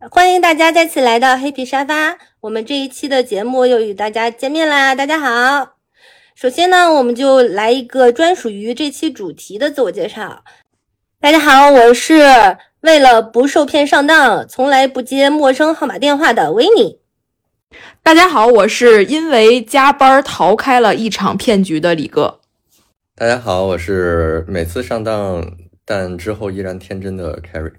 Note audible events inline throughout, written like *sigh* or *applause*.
欢迎大家再次来到黑皮沙发，我们这一期的节目又与大家见面啦！大家好，首先呢，我们就来一个专属于这期主题的自我介绍。大家好，我是为了不受骗上当，从来不接陌生号码电话的维尼。大家好，我是因为加班逃开了一场骗局的李哥。大家好，我是每次上当但之后依然天真的 Carrie。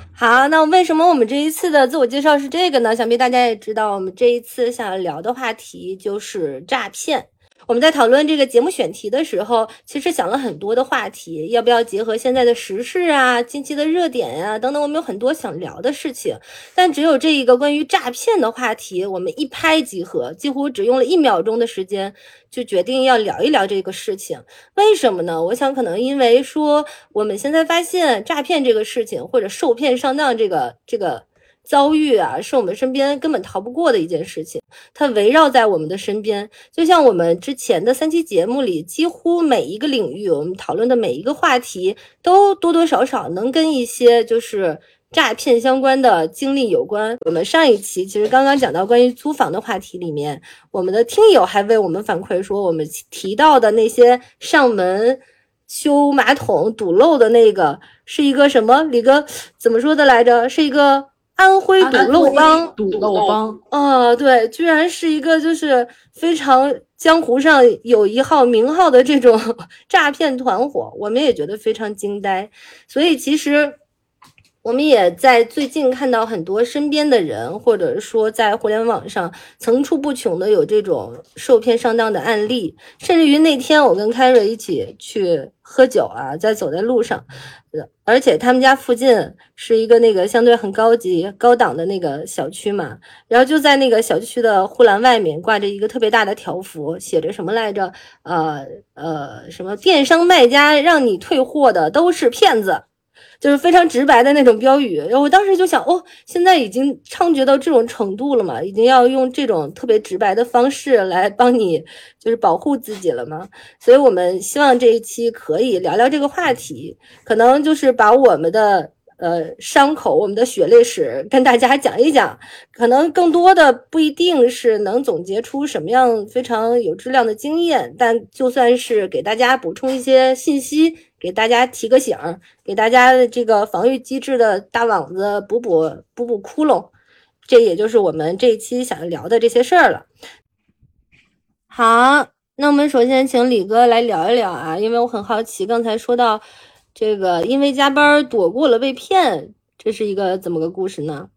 *laughs* 好，那为什么我们这一次的自我介绍是这个呢？想必大家也知道，我们这一次想要聊的话题就是诈骗。我们在讨论这个节目选题的时候，其实想了很多的话题，要不要结合现在的时事啊、近期的热点呀等等，我们有很多想聊的事情。但只有这一个关于诈骗的话题，我们一拍即合，几乎只用了一秒钟的时间就决定要聊一聊这个事情。为什么呢？我想可能因为说我们现在发现诈骗这个事情，或者受骗上当这个这个。遭遇啊，是我们身边根本逃不过的一件事情，它围绕在我们的身边，就像我们之前的三期节目里，几乎每一个领域，我们讨论的每一个话题，都多多少少能跟一些就是诈骗相关的经历有关。我们上一期其实刚刚讲到关于租房的话题里面，我们的听友还为我们反馈说，我们提到的那些上门修马桶堵漏的那个，是一个什么？李哥怎么说的来着？是一个。安徽堵漏帮，堵漏帮。啊，对，居然是一个就是非常江湖上有一号名号的这种 *laughs* 诈骗团伙，我们也觉得非常惊呆。所以其实我们也在最近看到很多身边的人，或者说在互联网上层出不穷的有这种受骗上当的案例，甚至于那天我跟凯瑞一起去喝酒啊，在走在路上。而且他们家附近是一个那个相对很高级、高档的那个小区嘛，然后就在那个小区的护栏外面挂着一个特别大的条幅，写着什么来着？呃呃，什么电商卖家让你退货的都是骗子。就是非常直白的那种标语，然后我当时就想，哦，现在已经猖獗到这种程度了嘛，已经要用这种特别直白的方式来帮你，就是保护自己了嘛。所以我们希望这一期可以聊聊这个话题，可能就是把我们的呃伤口、我们的血泪史跟大家讲一讲，可能更多的不一定是能总结出什么样非常有质量的经验，但就算是给大家补充一些信息。给大家提个醒儿，给大家这个防御机制的大网子补补补补窟窿，这也就是我们这一期想要聊的这些事儿了。好，那我们首先请李哥来聊一聊啊，因为我很好奇，刚才说到这个因为加班躲过了被骗，这是一个怎么个故事呢？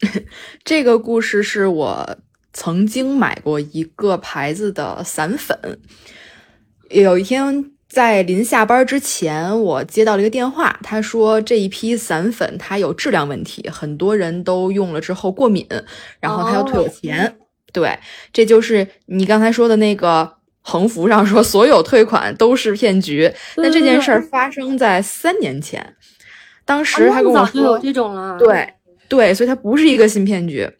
*laughs* 这个故事是我曾经买过一个牌子的散粉，有一天。在临下班之前，我接到了一个电话，他说这一批散粉它有质量问题，很多人都用了之后过敏，然后他要退我钱。对，这就是你刚才说的那个横幅上说所有退款都是骗局。那这件事儿发生在三年前，当时他跟我说有这种了，对对，所以它不是一个新骗局。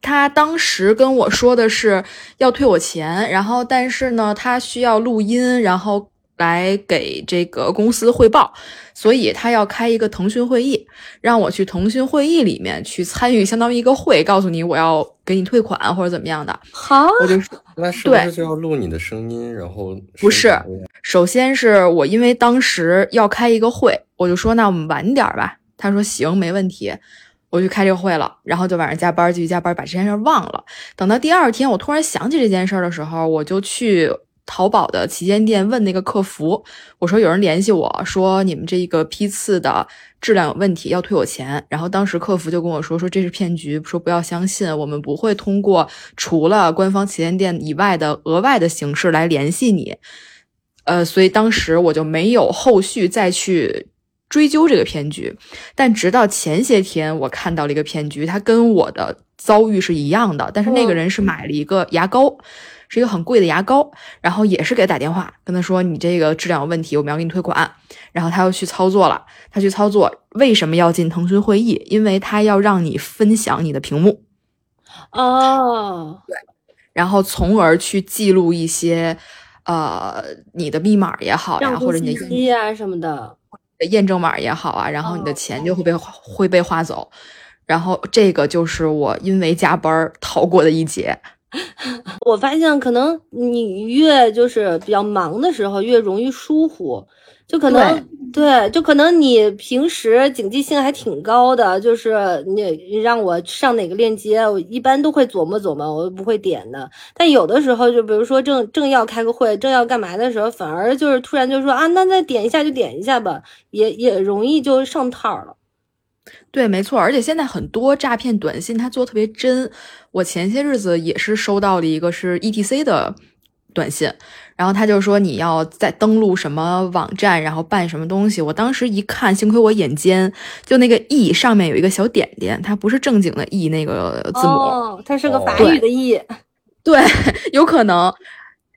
他当时跟我说的是要退我钱，然后但是呢，他需要录音，然后来给这个公司汇报，所以他要开一个腾讯会议，让我去腾讯会议里面去参与，相当于一个会，告诉你我要给你退款或者怎么样的。好，我就那是不是就要录你的声音？然后不是，首先是我因为当时要开一个会，我就说那我们晚点吧。他说行，没问题。我去开这个会了，然后就晚上加班，继续加班，把这件事忘了。等到第二天，我突然想起这件事的时候，我就去淘宝的旗舰店问那个客服，我说有人联系我说你们这个批次的质量有问题，要退我钱。然后当时客服就跟我说说这是骗局，说不要相信，我们不会通过除了官方旗舰店以外的额外的形式来联系你。呃，所以当时我就没有后续再去。追究这个骗局，但直到前些天，我看到了一个骗局，它跟我的遭遇是一样的，但是那个人是买了一个牙膏，是一个很贵的牙膏，然后也是给他打电话，跟他说你这个质量有问题，我们要给你退款，然后他又去操作了，他去操作，为什么要进腾讯会议？因为他要让你分享你的屏幕，哦，对，然后从而去记录一些，呃，你的密码也好呀，或者你的信息啊什么的。验证码也好啊，然后你的钱就会被会被划走，然后这个就是我因为加班逃过的一劫。*laughs* 我发现可能你越就是比较忙的时候，越容易疏忽。就可能对，就可能你平时警惕性还挺高的，就是你让我上哪个链接，我一般都会琢磨琢磨，我不会点的。但有的时候，就比如说正正要开个会，正要干嘛的时候，反而就是突然就说啊，那再点一下就点一下吧，也也容易就上套了。对，没错，而且现在很多诈骗短信它做特别真。我前些日子也是收到了一个是 ETC 的短信。然后他就说你要再登录什么网站，然后办什么东西。我当时一看，幸亏我眼尖，就那个 E 上面有一个小点点，它不是正经的 E 那个字母，哦，它是个法语的 E，*laughs* 对，有可能。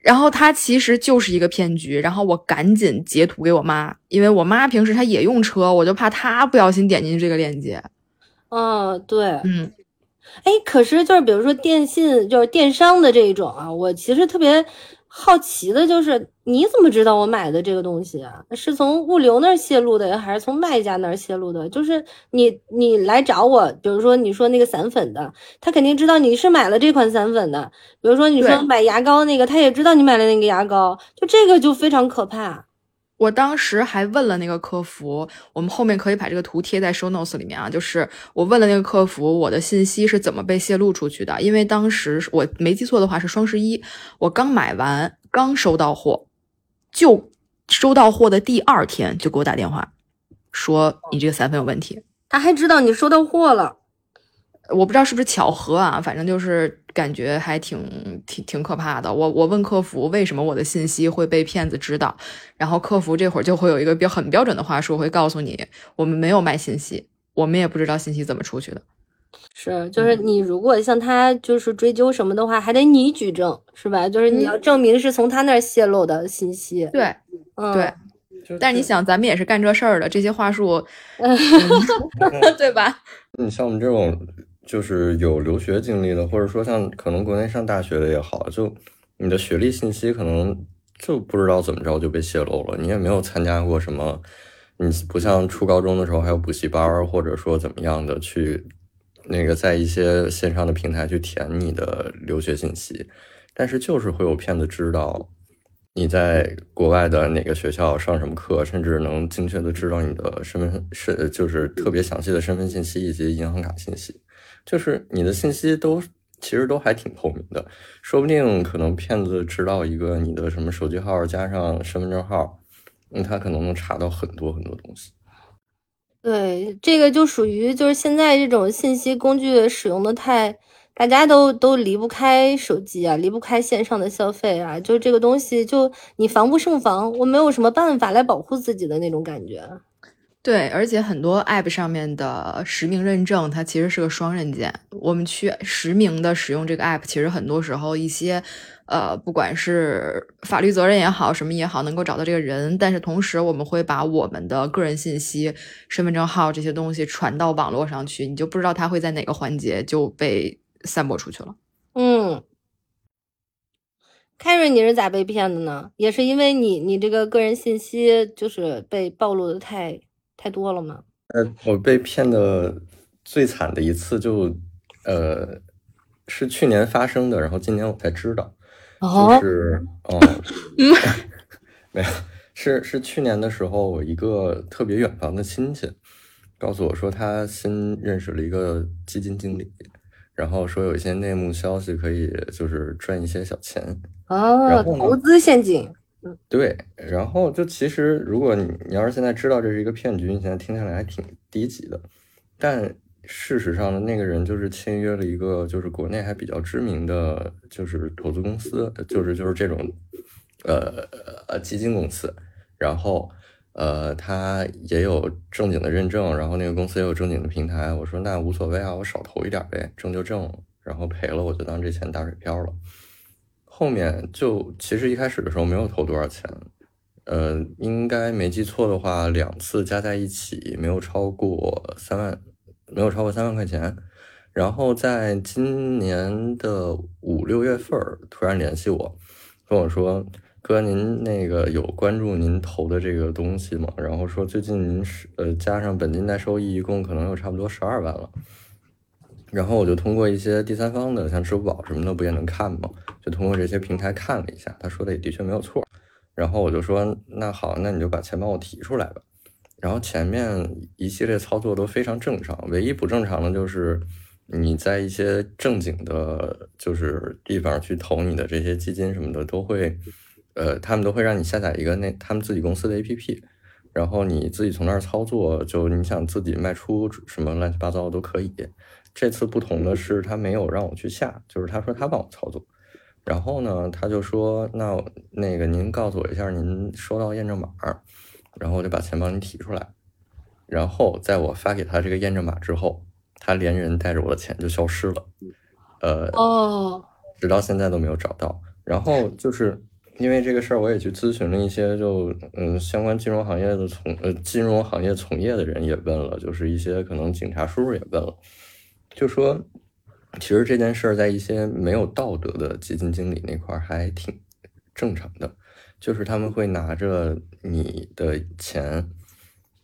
然后它其实就是一个骗局。然后我赶紧截图给我妈，因为我妈平时她也用车，我就怕她不小心点进去这个链接。嗯，对，嗯，哎，可是就是比如说电信，就是电商的这一种啊，我其实特别。好奇的就是，你怎么知道我买的这个东西啊？是从物流那儿泄露的，还是从卖家那儿泄露的？就是你你来找我，比如说你说那个散粉的，他肯定知道你是买了这款散粉的。比如说你说买牙膏那个，他也知道你买了那个牙膏，就这个就非常可怕。我当时还问了那个客服，我们后面可以把这个图贴在 show notes 里面啊。就是我问了那个客服，我的信息是怎么被泄露出去的？因为当时我没记错的话是双十一，我刚买完，刚收到货，就收到货的第二天就给我打电话，说你这个散粉有问题。他还知道你收到货了。我不知道是不是巧合啊，反正就是感觉还挺挺挺可怕的。我我问客服为什么我的信息会被骗子知道，然后客服这会儿就会有一个标很标准的话术，会告诉你我们没有卖信息，我们也不知道信息怎么出去的。是，就是你如果向他就是追究什么的话，还得你举证是吧？就是你要证明是从他那儿泄露的信息。对，嗯，对。但是你想，咱们也是干这事儿的，这些话术，*laughs* *laughs* 对吧？你像我们这种。就是有留学经历的，或者说像可能国内上大学的也好，就你的学历信息可能就不知道怎么着就被泄露了。你也没有参加过什么，你不像初高中的时候还有补习班，或者说怎么样的去那个在一些线上的平台去填你的留学信息，但是就是会有骗子知道你在国外的哪个学校上什么课，甚至能精确的知道你的身份是就是特别详细的身份信息以及银行卡信息。就是你的信息都其实都还挺透明的，说不定可能骗子知道一个你的什么手机号加上身份证号，嗯，他可能能查到很多很多东西。对，这个就属于就是现在这种信息工具使用的太，大家都都离不开手机啊，离不开线上的消费啊，就这个东西就你防不胜防，我没有什么办法来保护自己的那种感觉。对，而且很多 App 上面的实名认证，它其实是个双刃剑。我们去实名的使用这个 App，其实很多时候一些，呃，不管是法律责任也好，什么也好，能够找到这个人。但是同时，我们会把我们的个人信息、身份证号这些东西传到网络上去，你就不知道它会在哪个环节就被散播出去了。嗯，凯瑞，你是咋被骗的呢？也是因为你你这个个人信息就是被暴露的太。太多了吗？呃，我被骗的最惨的一次就，呃，是去年发生的，然后今年我才知道，就是，哦，*laughs* 没有，是是去年的时候，我一个特别远房的亲戚告诉我说，他新认识了一个基金经理，然后说有一些内幕消息可以就是赚一些小钱，哦，投资陷阱。对，然后就其实，如果你你要是现在知道这是一个骗局，你现在听下来还挺低级的。但事实上呢，那个人就是签约了一个就是国内还比较知名的就是投资公司，就是就是这种呃呃基金公司。然后呃他也有正经的认证，然后那个公司也有正经的平台。我说那无所谓啊，我少投一点呗，挣就挣，然后赔了我就当这钱打水漂了。后面就其实一开始的时候没有投多少钱，呃，应该没记错的话，两次加在一起没有超过三万，没有超过三万块钱。然后在今年的五六月份儿突然联系我，跟我说：“哥，您那个有关注您投的这个东西吗？”然后说最近您是呃加上本金带收益一共可能有差不多十二万了。然后我就通过一些第三方的，像支付宝什么的，不也能看吗？就通过这些平台看了一下，他说的也的确没有错。然后我就说，那好，那你就把钱帮我提出来吧。然后前面一系列操作都非常正常，唯一不正常的就是你在一些正经的，就是地方去投你的这些基金什么的，都会，呃，他们都会让你下载一个那他们自己公司的 APP，然后你自己从那儿操作，就你想自己卖出什么乱七八糟都可以。这次不同的是，他没有让我去下，就是他说他帮我操作。然后呢，他就说：“那那个您告诉我一下，您收到验证码，然后我就把钱帮你提出来。然后在我发给他这个验证码之后，他连人带着我的钱就消失了。呃，哦，直到现在都没有找到。然后就是因为这个事儿，我也去咨询了一些就嗯相关金融行业的从呃金融行业从业的人也问了，就是一些可能警察叔叔也问了，就说。”其实这件事儿在一些没有道德的基金经理那块儿还挺正常的，就是他们会拿着你的钱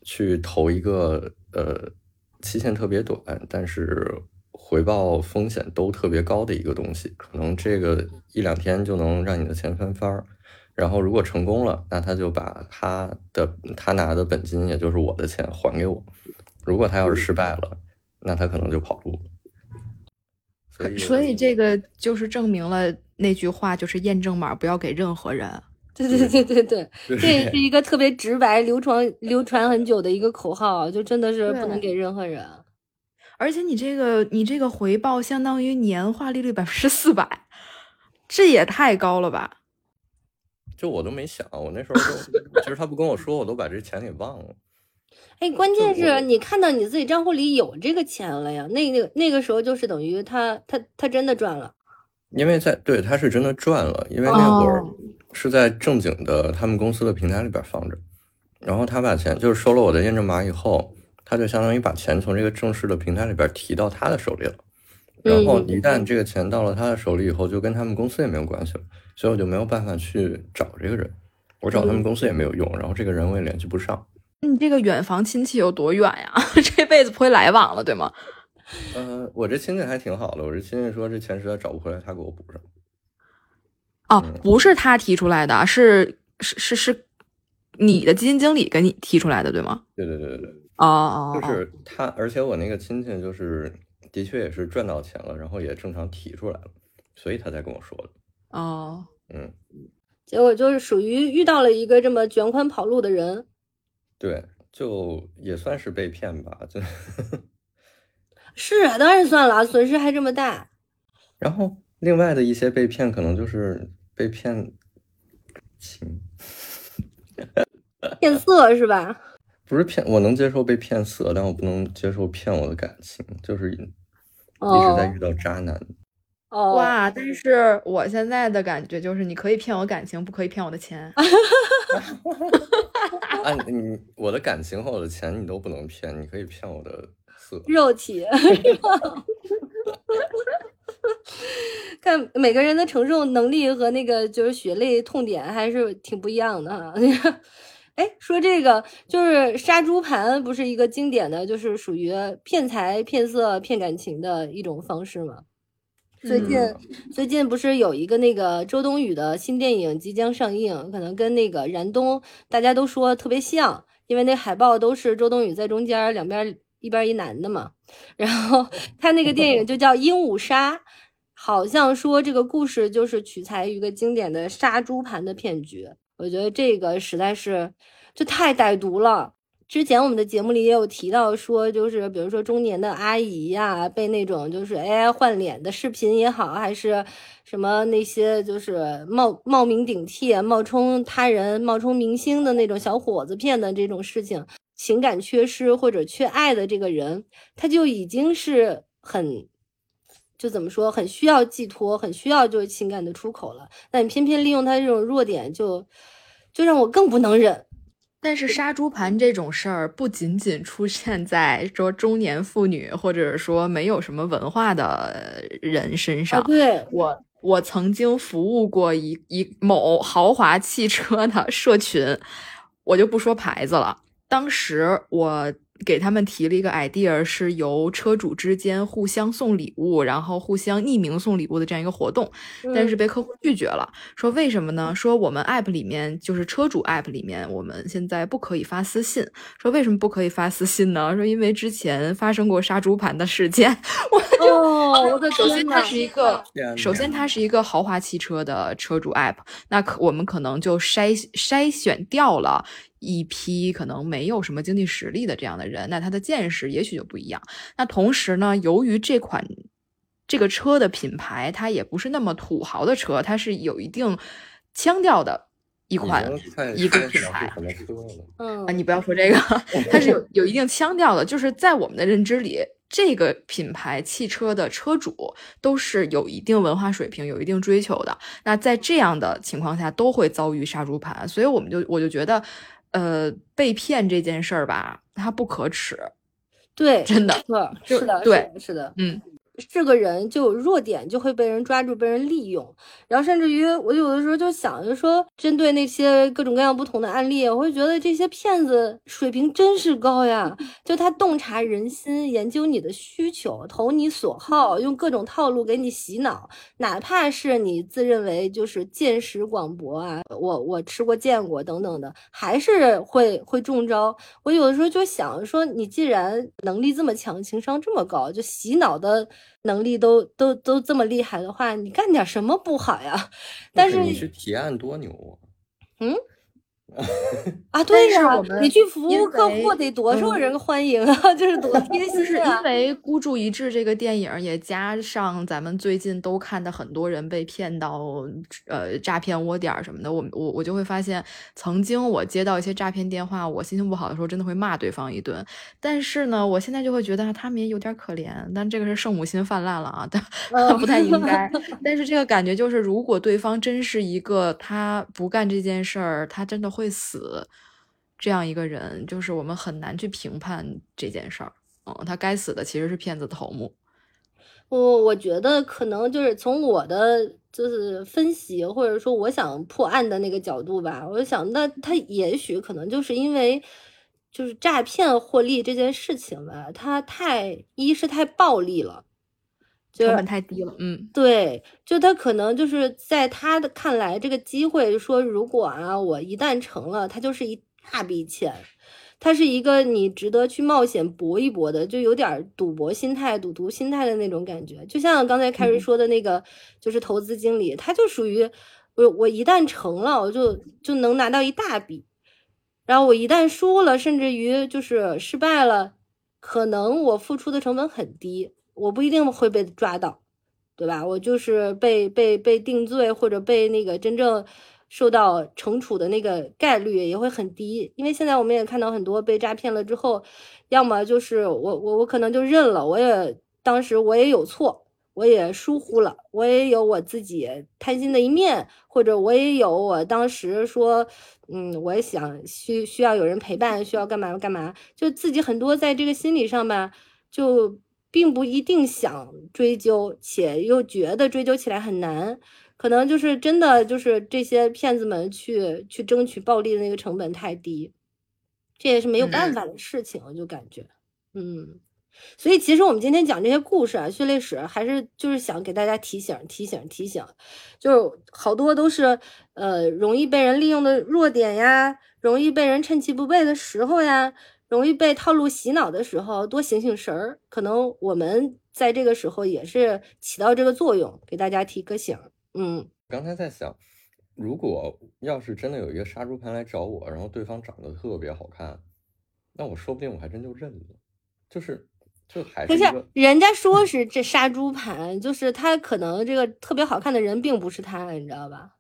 去投一个呃期限特别短，但是回报风险都特别高的一个东西，可能这个一两天就能让你的钱翻番儿。然后如果成功了，那他就把他的他拿的本金，也就是我的钱还给我；如果他要是失败了，那他可能就跑路了。所以这个就是证明了那句话，就是验证码不要给任何人。对对对对对，这是一个特别直白、流传流传很久的一个口号，就真的是不能给任何人。而且你这个你这个回报相当于年化利率百分之四百，这也太高了吧？*laughs* 就我都没想，我那时候就其实他不跟我说，我都把这钱给忘了。哎，关键是你看到你自己账户里有这个钱了呀？那那个那个时候就是等于他他他真的赚了，因为在对他是真的赚了，因为那会儿是在正经的他们公司的平台里边放着，然后他把钱就是收了我的验证码以后，他就相当于把钱从这个正式的平台里边提到他的手里了，然后一旦这个钱到了他的手里以后，就跟他们公司也没有关系了，所以我就没有办法去找这个人，我找他们公司也没有用，然后这个人我也联系不上。你这个远房亲戚有多远呀？*laughs* 这辈子不会来往了，对吗？嗯，我这亲戚还挺好的。我这亲戚说，这钱实在找不回来，他给我补上。哦，不是他提出来的，是是是是，你的基金经理给你提出来的，对吗？对对对对对。哦哦，就是他，而且我那个亲戚就是的确也是赚到钱了，然后也正常提出来了，所以他才跟我说的。哦，嗯，结果就是属于遇到了一个这么卷款跑路的人。对，就也算是被骗吧，就 *laughs* 是啊，当然算了，损失还这么大。然后另外的一些被骗，可能就是被骗情，*laughs* 骗色是吧？不是骗，我能接受被骗色，但我不能接受骗我的感情，就是一直在遇到渣男。哦哇！但是我现在的感觉就是，你可以骗我感情，不可以骗我的钱。啊，你我的感情和我的钱你都不能骗，你可以骗我的色肉体。*laughs* 看每个人的承受能力和那个就是血泪痛点还是挺不一样的哈。*laughs* 哎，说这个就是杀猪盘，不是一个经典的就是属于骗财、骗色、骗感情的一种方式吗？最近最近不是有一个那个周冬雨的新电影即将上映，可能跟那个燃冬大家都说特别像，因为那海报都是周冬雨在中间，两边一边一男的嘛。然后 *laughs* 他那个电影就叫《鹦鹉杀》，好像说这个故事就是取材于一个经典的杀猪盘的骗局。我觉得这个实在是就太歹毒了。之前我们的节目里也有提到说，就是比如说中年的阿姨呀，被那种就是 AI 换脸的视频也好，还是什么那些就是冒冒名顶替、冒充他人、冒充明星的那种小伙子骗的这种事情，情感缺失或者缺爱的这个人，他就已经是很就怎么说，很需要寄托，很需要就是情感的出口了。那你偏偏利用他这种弱点，就就让我更不能忍。但是杀猪盘这种事儿不仅仅出现在说中年妇女，或者说没有什么文化的人身上。对我，我曾经服务过一一某豪华汽车的社群，我就不说牌子了。当时我给他们提了一个 idea，是由车主之间互相送礼物，然后互相匿名送礼物的这样一个活动，但是被客户拒绝了。说为什么呢？说我们 app 里面就是车主 app 里面，我们现在不可以发私信。说为什么不可以发私信呢？说因为之前发生过杀猪盘的事件。*laughs* 我就，我的首先它是一个，首先它是一个豪华汽车的车主 app，那可我们可能就筛筛选掉了。一批可能没有什么经济实力的这样的人，那他的见识也许就不一样。那同时呢，由于这款这个车的品牌，它也不是那么土豪的车，它是有一定腔调的一款一个品牌。嗯啊，你不要说这个，*laughs* 它是有有一定腔调的，就是在我们的认知里，这个品牌汽车的车主都是有一定文化水平、有一定追求的。那在这样的情况下，都会遭遇杀猪盘，所以我们就我就觉得。呃，被骗这件事儿吧，它不可耻，对，真的，是的，对，是的，嗯。是个人就有弱点，就会被人抓住，被人利用。然后甚至于我有的时候就想着说，针对那些各种各样不同的案例，我会觉得这些骗子水平真是高呀！就他洞察人心，研究你的需求，投你所好，用各种套路给你洗脑。哪怕是你自认为就是见识广博啊，我我吃过见过等等的，还是会会中招。我有的时候就想说，你既然能力这么强，情商这么高，就洗脑的。能力都都都这么厉害的话，你干点什么不好呀？但是你是提案多牛啊！嗯。*laughs* 啊，对呀，你去服务客户得多受人欢迎啊，*laughs* 就是多贴心啊！因为《孤注一掷》这个电影，也加上咱们最近都看的很多人被骗到呃诈骗窝点什么的，我我我就会发现，曾经我接到一些诈骗电话，我心情不好的时候，真的会骂对方一顿。但是呢，我现在就会觉得他们也有点可怜，但这个是圣母心泛滥了啊，*laughs* 但不太应该。但是这个感觉就是，如果对方真是一个他不干这件事儿，他真的。会死这样一个人，就是我们很难去评判这件事儿。嗯，他该死的其实是骗子头目。我我觉得可能就是从我的就是分析，或者说我想破案的那个角度吧，我想，那他也许可能就是因为就是诈骗获利这件事情吧，他太一是太暴利了。成本太低了，嗯，对，就他可能就是在他的看来，这个机会说，如果啊，我一旦成了，它就是一大笔钱，它是一个你值得去冒险搏一搏的，就有点赌博心态、赌徒心态的那种感觉。就像刚才凯瑞说的那个，就是投资经理，他就属于我，我一旦成了，我就就能拿到一大笔，然后我一旦输了，甚至于就是失败了，可能我付出的成本很低。我不一定会被抓到，对吧？我就是被被被定罪或者被那个真正受到惩处的那个概率也会很低，因为现在我们也看到很多被诈骗了之后，要么就是我我我可能就认了，我也当时我也有错，我也疏忽了，我也有我自己贪心的一面，或者我也有我当时说，嗯，我也想需需要有人陪伴，需要干嘛干嘛，就自己很多在这个心理上吧，就。并不一定想追究，且又觉得追究起来很难，可能就是真的就是这些骗子们去去争取暴利的那个成本太低，这也是没有办法的事情，我就感觉，嗯，所以其实我们今天讲这些故事啊，血泪史，还是就是想给大家提醒提醒提醒，就是好多都是呃容易被人利用的弱点呀，容易被人趁其不备的时候呀。容易被套路洗脑的时候，多醒醒神儿，可能我们在这个时候也是起到这个作用，给大家提个醒。嗯，刚才在想，如果要是真的有一个杀猪盘来找我，然后对方长得特别好看，那我说不定我还真就认了。就是，就还是人家说是这杀猪盘，就是他可能这个特别好看的人并不是他，你知道吧？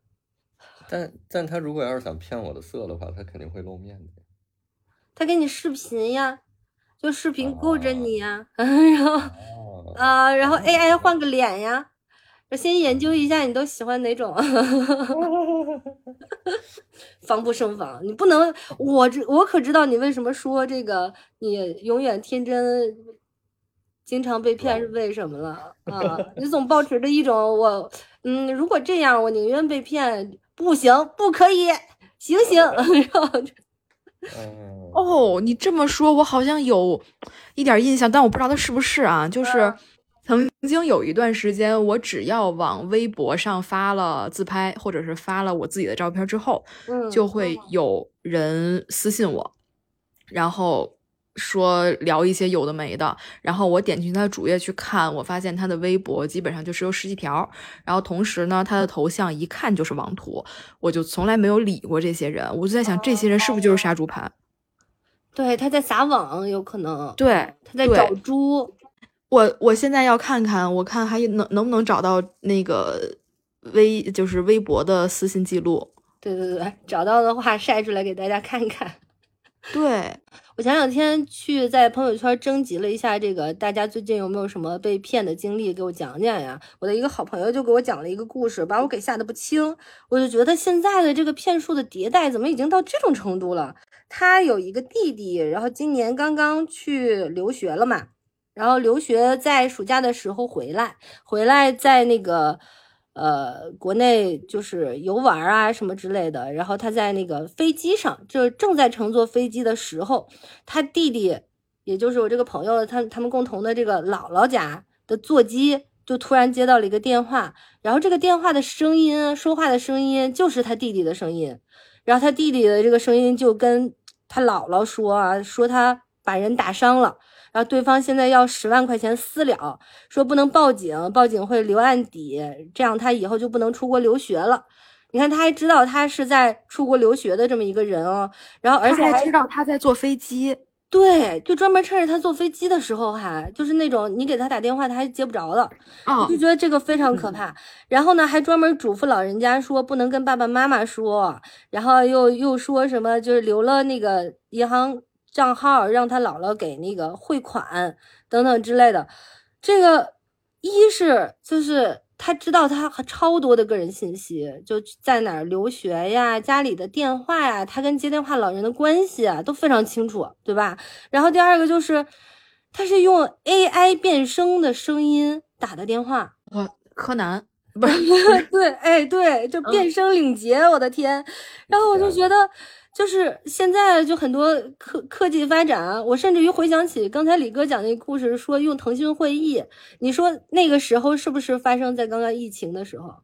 但但他如果要是想骗我的色的话，他肯定会露面的。他给你视频呀，就视频顾着你呀，*laughs* 然后啊，然后 AI 换个脸呀，我先研究一下你都喜欢哪种，*laughs* 防不胜防。你不能，我知我可知道你为什么说这个，你永远天真，经常被骗是为什么了啊？你总保持着一种我，嗯，如果这样，我宁愿被骗，不行，不可以，醒醒，*laughs* 然后。嗯。哦，你这么说，我好像有一点印象，但我不知道他是不是啊。就是曾经有一段时间，我只要往微博上发了自拍，或者是发了我自己的照片之后，嗯，就会有人私信我，然后说聊一些有的没的，然后我点进他的主页去看，我发现他的微博基本上就是有十几条，然后同时呢，他的头像一看就是网图，我就从来没有理过这些人，我就在想，这些人是不是就是杀猪盘？对，他在撒网，有可能，对，他在找猪。我我现在要看看，我看还能能不能找到那个微就是微博的私信记录。对对对，找到的话晒出来给大家看看。对我前两天去在朋友圈征集了一下，这个大家最近有没有什么被骗的经历，给我讲讲呀？我的一个好朋友就给我讲了一个故事，把我给吓得不轻。我就觉得现在的这个骗术的迭代怎么已经到这种程度了？他有一个弟弟，然后今年刚刚去留学了嘛，然后留学在暑假的时候回来，回来在那个。呃，国内就是游玩啊什么之类的，然后他在那个飞机上，就正在乘坐飞机的时候，他弟弟，也就是我这个朋友，他他们共同的这个姥姥家的座机，就突然接到了一个电话，然后这个电话的声音，说话的声音就是他弟弟的声音，然后他弟弟的这个声音就跟他姥姥说啊，说他把人打伤了。然后对方现在要十万块钱私了，说不能报警，报警会留案底，这样他以后就不能出国留学了。你看，他还知道他是在出国留学的这么一个人哦，然后而且还知道他在坐飞机，对，就专门趁着他坐飞机的时候，还就是那种你给他打电话他还接不着的，就觉得这个非常可怕。然后呢，还专门嘱咐老人家说不能跟爸爸妈妈说，然后又又说什么就是留了那个银行。账号让他姥姥给那个汇款等等之类的，这个一是就是他知道他超多的个人信息，就在哪儿留学呀，家里的电话呀，他跟接电话老人的关系啊都非常清楚，对吧？然后第二个就是他是用 AI 变声的声音打的电话，我柯南 *laughs* 不是对，哎对，就变声领结，我的天！然后我就觉得。就是现在就很多科科技发展，我甚至于回想起刚才李哥讲那故事，说用腾讯会议，你说那个时候是不是发生在刚刚疫情的时候？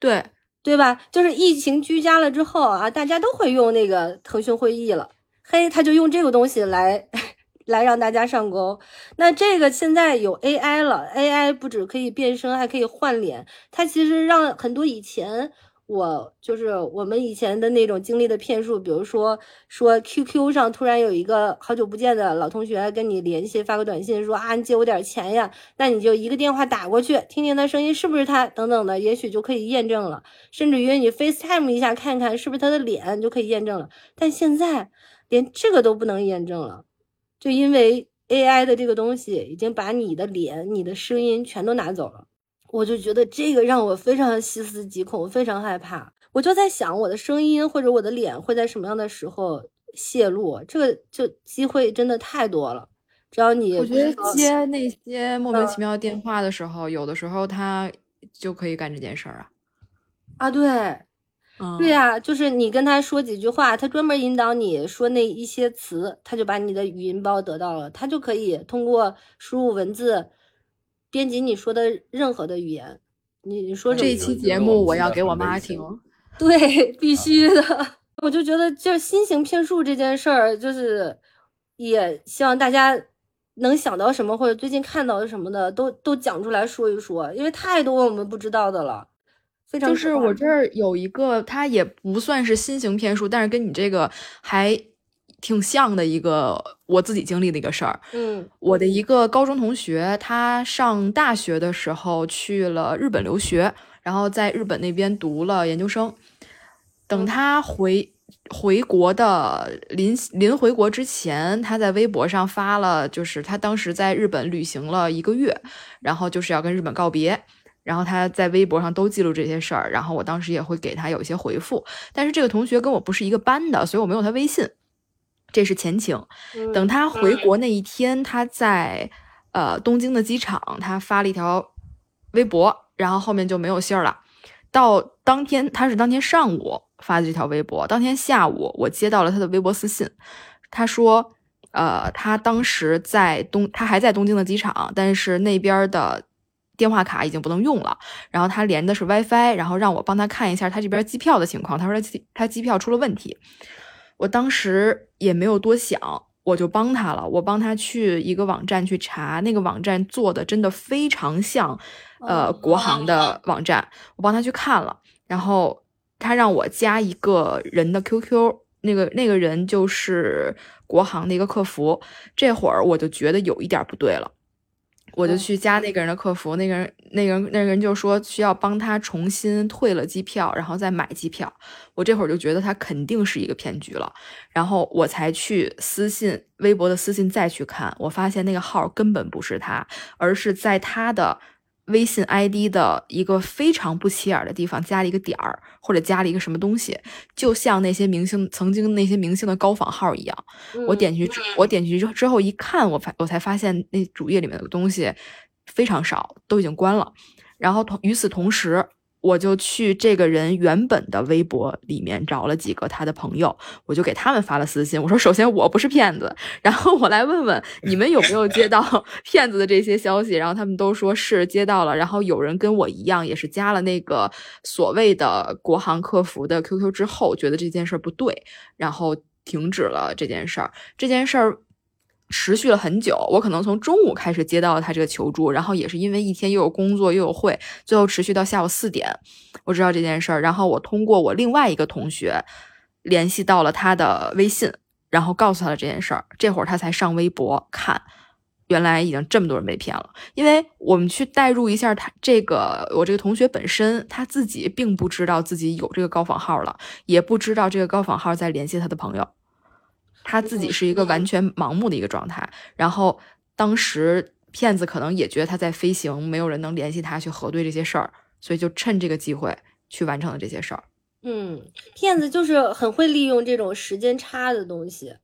对对吧？就是疫情居家了之后啊，大家都会用那个腾讯会议了，嘿，他就用这个东西来 *laughs* 来让大家上钩。那这个现在有 AI 了，AI 不止可以变声，还可以换脸，它其实让很多以前。我就是我们以前的那种经历的骗术，比如说说 QQ 上突然有一个好久不见的老同学跟你联系，发个短信说啊你借我点钱呀，那你就一个电话打过去，听听他声音是不是他等等的，也许就可以验证了。甚至于你 FaceTime 一下看看是不是他的脸就可以验证了。但现在连这个都不能验证了，就因为 AI 的这个东西已经把你的脸、你的声音全都拿走了。我就觉得这个让我非常细思极恐，非常害怕。我就在想，我的声音或者我的脸会在什么样的时候泄露？这个就机会真的太多了。只要你，我觉得接那些莫名其妙的电话的时候，有的时候他就可以干这件事儿啊。啊，对，对呀，就是你跟他说几句话，他专门引导你说那一些词，他就把你的语音包得到了，他就可以通过输入文字。编辑你说的任何的语言，你你说这期节目我要给我妈听，*laughs* 对，必须的。*laughs* 我就觉得就是新型骗术这件事儿，就是也希望大家能想到什么或者最近看到的什么的，都都讲出来说一说，因为太多我们不知道的了。非常就是我这儿有一个，它也不算是新型骗术，但是跟你这个还。挺像的一个我自己经历的一个事儿。嗯，我的一个高中同学，他上大学的时候去了日本留学，然后在日本那边读了研究生。等他回回国的临临回国之前，他在微博上发了，就是他当时在日本旅行了一个月，然后就是要跟日本告别，然后他在微博上都记录这些事儿，然后我当时也会给他有一些回复。但是这个同学跟我不是一个班的，所以我没有他微信。这是前情，等他回国那一天，他在呃东京的机场，他发了一条微博，然后后面就没有信儿了。到当天，他是当天上午发的这条微博，当天下午我接到了他的微博私信，他说，呃，他当时在东，他还在东京的机场，但是那边的电话卡已经不能用了。然后他连的是 WiFi，然后让我帮他看一下他这边机票的情况。他说他机他机票出了问题。我当时也没有多想，我就帮他了。我帮他去一个网站去查，那个网站做的真的非常像，呃，国航的网站。我帮他去看了，然后他让我加一个人的 QQ，那个那个人就是国航的一个客服。这会儿我就觉得有一点不对了。我就去加那个人的客服，那个人，那个人，那个人就说需要帮他重新退了机票，然后再买机票。我这会儿就觉得他肯定是一个骗局了，然后我才去私信微博的私信再去看，我发现那个号根本不是他，而是在他的。微信 ID 的一个非常不起眼的地方加了一个点儿，或者加了一个什么东西，就像那些明星曾经那些明星的高仿号一样。我点进去，我点进去之后一看，我发我才发现那主页里面的东西非常少，都已经关了。然后同与此同时。我就去这个人原本的微博里面找了几个他的朋友，我就给他们发了私信。我说：首先我不是骗子，然后我来问问你们有没有接到 *laughs* 骗子的这些消息。然后他们都说是接到了。然后有人跟我一样，也是加了那个所谓的国航客服的 QQ 之后，觉得这件事不对，然后停止了这件事儿。这件事儿。持续了很久，我可能从中午开始接到他这个求助，然后也是因为一天又有工作又有会，最后持续到下午四点，我知道这件事儿，然后我通过我另外一个同学联系到了他的微信，然后告诉他了这件事儿，这会儿他才上微博看，原来已经这么多人被骗了。因为我们去代入一下他这个我这个同学本身，他自己并不知道自己有这个高仿号了，也不知道这个高仿号在联系他的朋友。他自己是一个完全盲目的一个状态，然后当时骗子可能也觉得他在飞行，没有人能联系他去核对这些事儿，所以就趁这个机会去完成了这些事儿。嗯，骗子就是很会利用这种时间差的东西。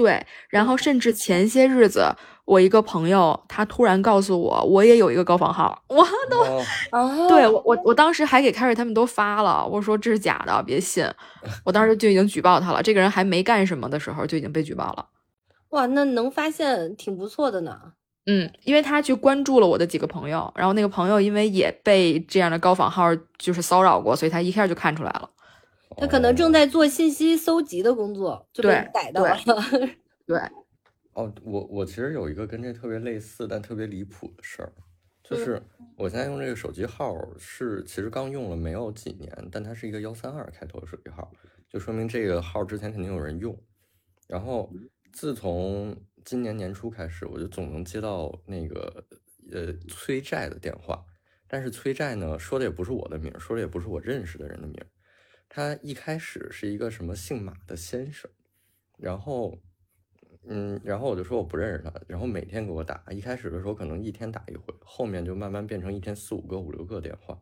对，然后甚至前些日子，我一个朋友他突然告诉我，我也有一个高仿号，我都，对我我我当时还给凯瑞他们都发了，我说这是假的，别信。*laughs* 我当时就已经举报他了，这个人还没干什么的时候就已经被举报了。哇，那能发现挺不错的呢。嗯，因为他去关注了我的几个朋友，然后那个朋友因为也被这样的高仿号就是骚扰过，所以他一下就看出来了。他可能正在做信息搜集的工作，就被逮到了。对，*laughs* 哦，我我其实有一个跟这特别类似但特别离谱的事儿，就是我现在用这个手机号是其实刚用了没有几年，但它是一个幺三二开头的手机号，就说明这个号之前肯定有人用。然后自从今年年初开始，我就总能接到那个呃催债的电话，但是催债呢说的也不是我的名，说的也不是我认识的人的名。他一开始是一个什么姓马的先生，然后，嗯，然后我就说我不认识他，然后每天给我打。一开始的时候可能一天打一回，后面就慢慢变成一天四五个、五六个电话。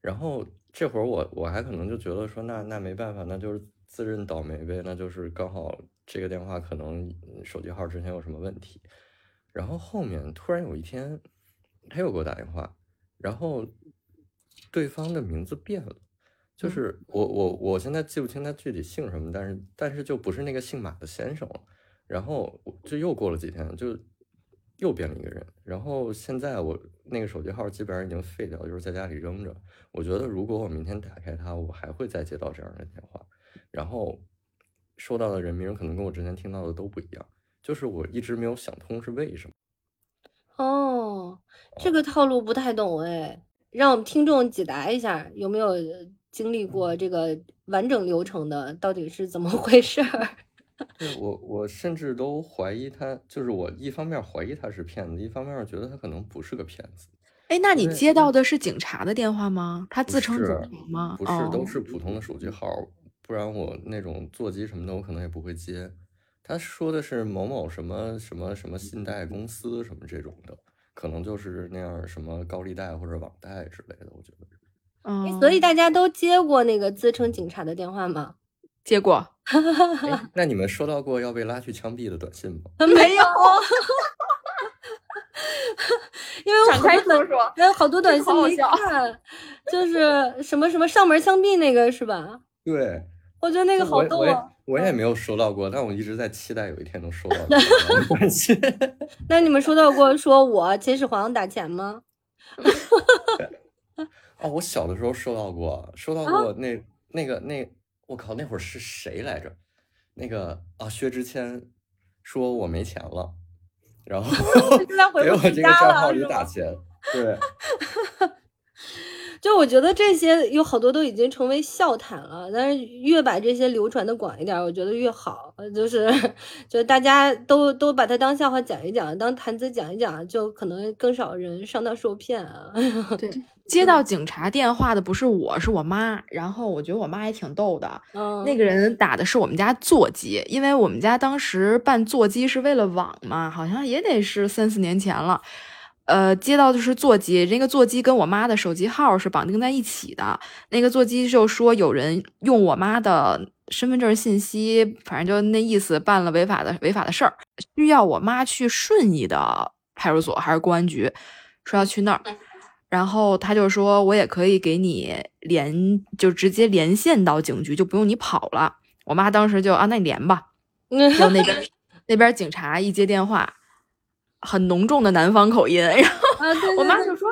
然后这会儿我我还可能就觉得说那那没办法，那就是自认倒霉呗，那就是刚好这个电话可能手机号之前有什么问题。然后后面突然有一天他又给我打电话，然后对方的名字变了。就是我我我现在记不清他具体姓什么，但是但是就不是那个姓马的先生了。然后就又过了几天，就又变了一个人。然后现在我那个手机号基本上已经废掉，就是在家里扔着。我觉得如果我明天打开它，我还会再接到这样的电话。然后收到的人名可能跟我之前听到的都不一样，就是我一直没有想通是为什么。哦，这个套路不太懂哎，让我们听众解答一下，有没有？经历过这个完整流程的到底是怎么回事儿？*laughs* 对我，我甚至都怀疑他，就是我一方面怀疑他是骗子，一方面觉得他可能不是个骗子。哎，那你接到的是警察的电话吗？他自称警察吗？不是，都是普通的手机号，不然我那种座机什么的，我可能也不会接。他说的是某某什么什么什么信贷公司什么这种的，可能就是那样什么高利贷或者网贷之类的，我觉得。嗯，所以大家都接过那个自称警察的电话吗？接过。*laughs* 那你们收到过要被拉去枪毙的短信吗？*laughs* 没有。*laughs* 因为展开说说，有好多短信没看，就是什么什么上门枪毙那个是吧？对。我觉得那个好逗啊。我也没有收到过，但我一直在期待有一天能收到。没关系。那你们收到过说我秦始皇打钱吗？哦，我小的时候收到过，收到过那那个那我靠，那会儿是谁来着？那个啊，薛之谦说我没钱了，然后 *laughs* 给我这个账号里打钱，对。*laughs* 就我觉得这些有好多都已经成为笑谈了，但是越把这些流传的广一点，我觉得越好。就是，就大家都都把它当笑话讲一讲，当谈资讲一讲，就可能更少人上当受骗啊。对，*laughs* 接到警察电话的不是我，是我妈。然后我觉得我妈也挺逗的。嗯，那个人打的是我们家座机，因为我们家当时办座机是为了网嘛，好像也得是三四年前了。呃，接到的是座机，那个座机跟我妈的手机号是绑定在一起的。那个座机就说有人用我妈的身份证信息，反正就那意思，办了违法的违法的事儿，需要我妈去顺义的派出所还是公安局，说要去那儿。然后他就说，我也可以给你连，就直接连线到警局，就不用你跑了。我妈当时就啊，那你连吧。*laughs* 然后那边那边警察一接电话。很浓重的南方口音，*laughs* 然后我妈就说：“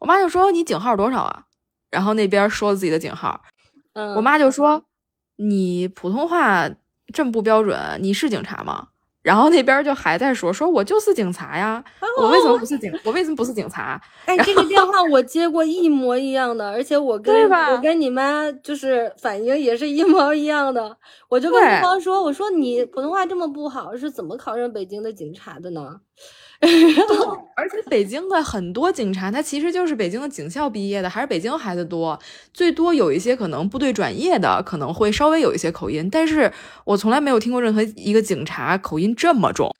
我妈就说你警号多少啊？”然后那边说自己的警号，嗯，我妈就说：“你普通话这么不标准，你是警察吗？”然后那边就还在说：“说我就是警察呀，我为什么不是警？我为什么不是警察？” *laughs* 哎，这个电话我接过一模一样的，而且我跟我跟你妈就是反应也是一模一样的。我就跟对方说：“我说你普通话这么不好，是怎么考上北京的警察的呢？” *laughs* 而且北京的很多警察，他其实就是北京的警校毕业的，还是北京孩子多，最多有一些可能部队转业的，可能会稍微有一些口音，但是我从来没有听过任何一个警察口音这么重。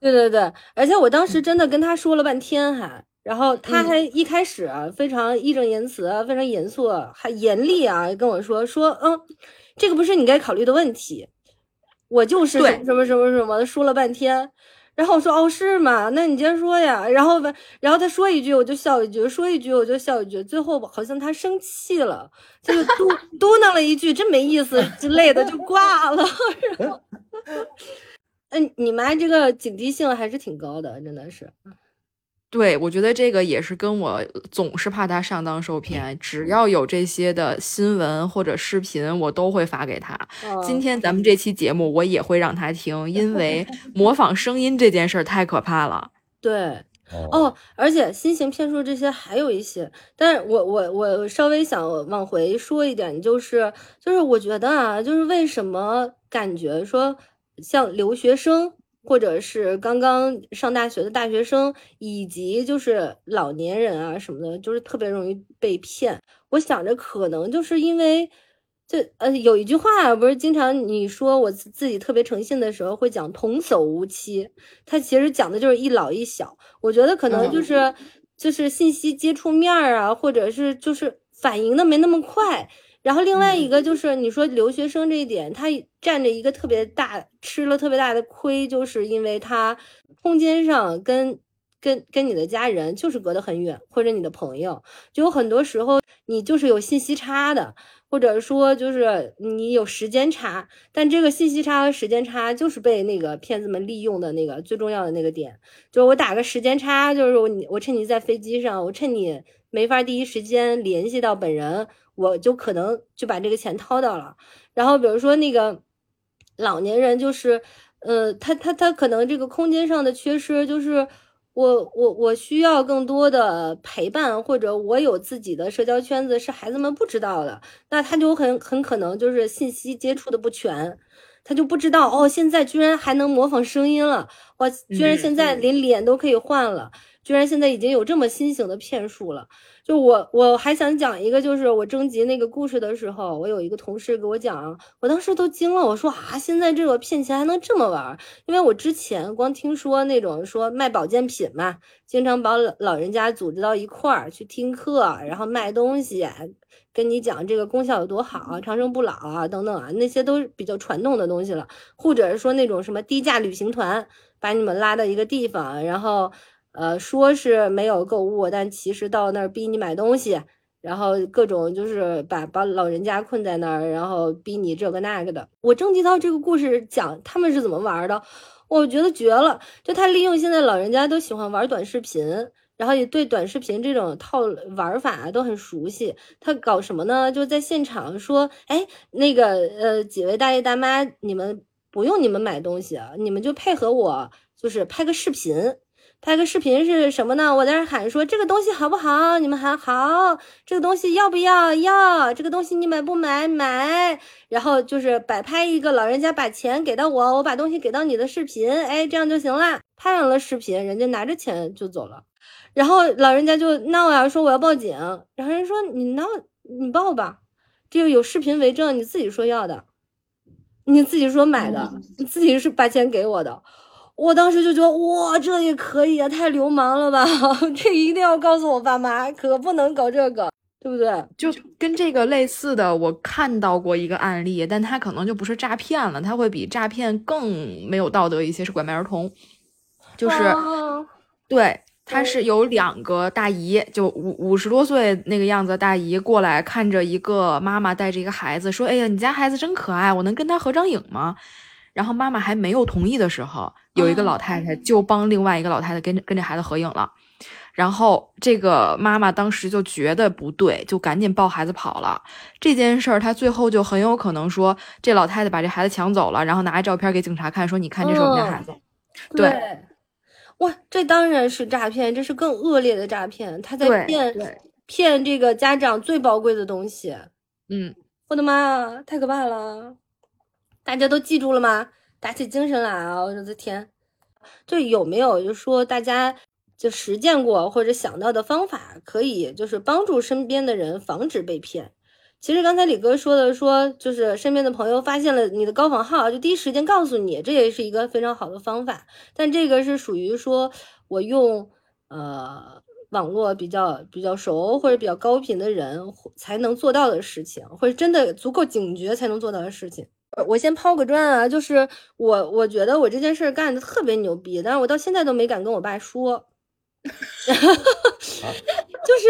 对对对，而且我当时真的跟他说了半天，还，然后他还一开始非常义正言辞，非常严肃，还严厉啊，跟我说说，嗯，这个不是你该考虑的问题，我就是什么什么什么什么，说了半天。然后我说哦是吗？那你接着说呀。然后吧，然后他说一句我就笑一句，说一句我就笑一句。最后好像他生气了，他就嘟嘟囔了一句“真没意思”之类的就挂了。*laughs* 然后，*laughs* 嗯，你妈这个警惕性还是挺高的，真的是。对，我觉得这个也是跟我总是怕他上当受骗，只要有这些的新闻或者视频，我都会发给他。今天咱们这期节目我也会让他听，因为 *laughs* 模仿声音这件事儿太可怕了。对，哦，而且新型骗术这些还有一些，但是我我我稍微想往回说一点，就是就是我觉得啊，就是为什么感觉说像留学生。或者是刚刚上大学的大学生，以及就是老年人啊什么的，就是特别容易被骗。我想着可能就是因为，这呃有一句话不是经常你说我自己特别诚信的时候会讲童叟无欺，他其实讲的就是一老一小。我觉得可能就是就是信息接触面儿啊，或者是就是反应的没那么快。然后另外一个就是你说留学生这一点，他占着一个特别大，吃了特别大的亏，就是因为他空间上跟跟跟你的家人就是隔得很远，或者你的朋友，就有很多时候你就是有信息差的，或者说就是你有时间差，但这个信息差和时间差就是被那个骗子们利用的那个最重要的那个点，就是我打个时间差，就是我我趁你在飞机上，我趁你没法第一时间联系到本人。我就可能就把这个钱掏到了，然后比如说那个老年人，就是，呃，他他他可能这个空间上的缺失，就是我我我需要更多的陪伴，或者我有自己的社交圈子是孩子们不知道的，那他就很很可能就是信息接触的不全，他就不知道哦，现在居然还能模仿声音了，哇，居然现在连脸都可以换了，居然现在已经有这么新型的骗术了。就我我还想讲一个，就是我征集那个故事的时候，我有一个同事给我讲，我当时都惊了，我说啊，现在这个骗钱还能这么玩？因为我之前光听说那种说卖保健品嘛，经常把老老人家组织到一块儿去听课，然后卖东西，跟你讲这个功效有多好，长生不老啊等等啊，那些都是比较传统的东西了，或者是说那种什么低价旅行团，把你们拉到一个地方，然后。呃，说是没有购物，但其实到那儿逼你买东西，然后各种就是把把老人家困在那儿，然后逼你这个那个的。我征集到这个故事讲他们是怎么玩的，我觉得绝了。就他利用现在老人家都喜欢玩短视频，然后也对短视频这种套玩法都很熟悉。他搞什么呢？就在现场说，哎，那个呃几位大爷大妈，你们不用你们买东西，你们就配合我，就是拍个视频。拍个视频是什么呢？我在那喊说这个东西好不好？你们喊好。这个东西要不要？要。这个东西你买不买？买。然后就是摆拍一个老人家把钱给到我，我把东西给到你的视频，哎，这样就行了。拍完了视频，人家拿着钱就走了。然后老人家就闹呀，说我要报警。然后人说你闹你报吧，这个有视频为证，你自己说要的，你自己说买的，你自己是把钱给我的。我当时就觉得哇，这也可以啊，太流氓了吧！*laughs* 这一定要告诉我爸妈，可不能搞这个，对不对？就跟这个类似的，我看到过一个案例，但他可能就不是诈骗了，他会比诈骗更没有道德一些，是拐卖儿童。就是，对，他是有两个大姨，就五五十多岁那个样子大姨过来看着一个妈妈带着一个孩子，说：“哎呀，你家孩子真可爱，我能跟他合张影吗？”然后妈妈还没有同意的时候，有一个老太太就帮另外一个老太太跟跟这孩子合影了。然后这个妈妈当时就觉得不对，就赶紧抱孩子跑了。这件事儿，她最后就很有可能说，这老太太把这孩子抢走了，然后拿着照片给警察看，说你看，这是我们家孩子。对，哇，这当然是诈骗，这是更恶劣的诈骗，他在骗骗这个家长最宝贵的东西。嗯，我的妈呀，太可怕了。大家都记住了吗？打起精神来啊！我的天，就有没有就说大家就实践过或者想到的方法，可以就是帮助身边的人防止被骗？其实刚才李哥说的，说就是身边的朋友发现了你的高仿号，就第一时间告诉你，这也是一个非常好的方法。但这个是属于说我用呃网络比较比较熟或者比较高频的人才能做到的事情，或者真的足够警觉才能做到的事情。我先抛个砖啊，就是我我觉得我这件事干的特别牛逼，但是我到现在都没敢跟我爸说。*laughs* 就是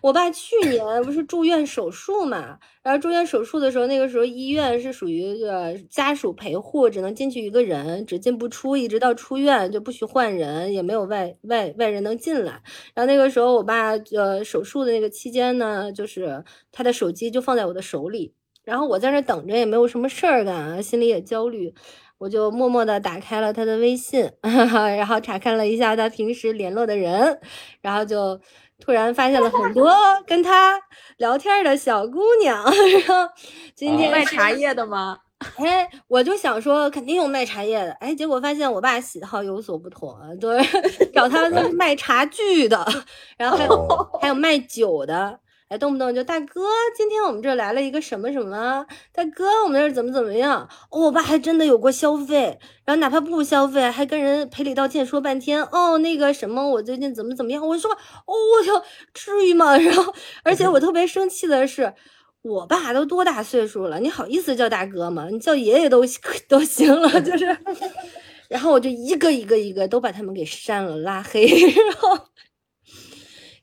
我爸去年不是住院手术嘛，然后住院手术的时候，那个时候医院是属于呃家属陪护，只能进去一个人，只进不出，一直到出院就不许换人，也没有外外外人能进来。然后那个时候我爸呃手术的那个期间呢，就是他的手机就放在我的手里。然后我在那等着，也没有什么事儿干啊，心里也焦虑，我就默默的打开了他的微信，*laughs* 然后查看了一下他平时联络的人，然后就突然发现了很多跟他聊天的小姑娘。*laughs* 然后今天卖茶叶的吗？*laughs* 哎，我就想说肯定有卖茶叶的，哎，结果发现我爸喜好有所不同，对，找他卖茶具的，然后还有还有卖酒的。哎，动不动就大哥，今天我们这来了一个什么什么？大哥，我们这怎么怎么样？我爸还真的有过消费，然后哪怕不消费，还跟人赔礼道歉说半天。哦，那个什么，我最近怎么怎么样？我说，哦，我就至于吗？然后，而且我特别生气的是，我爸都多大岁数了？你好意思叫大哥吗？你叫爷爷都 *laughs* 都行了，就是。*laughs* 然后我就一个一个一个都把他们给删了，拉黑，*laughs* 然后。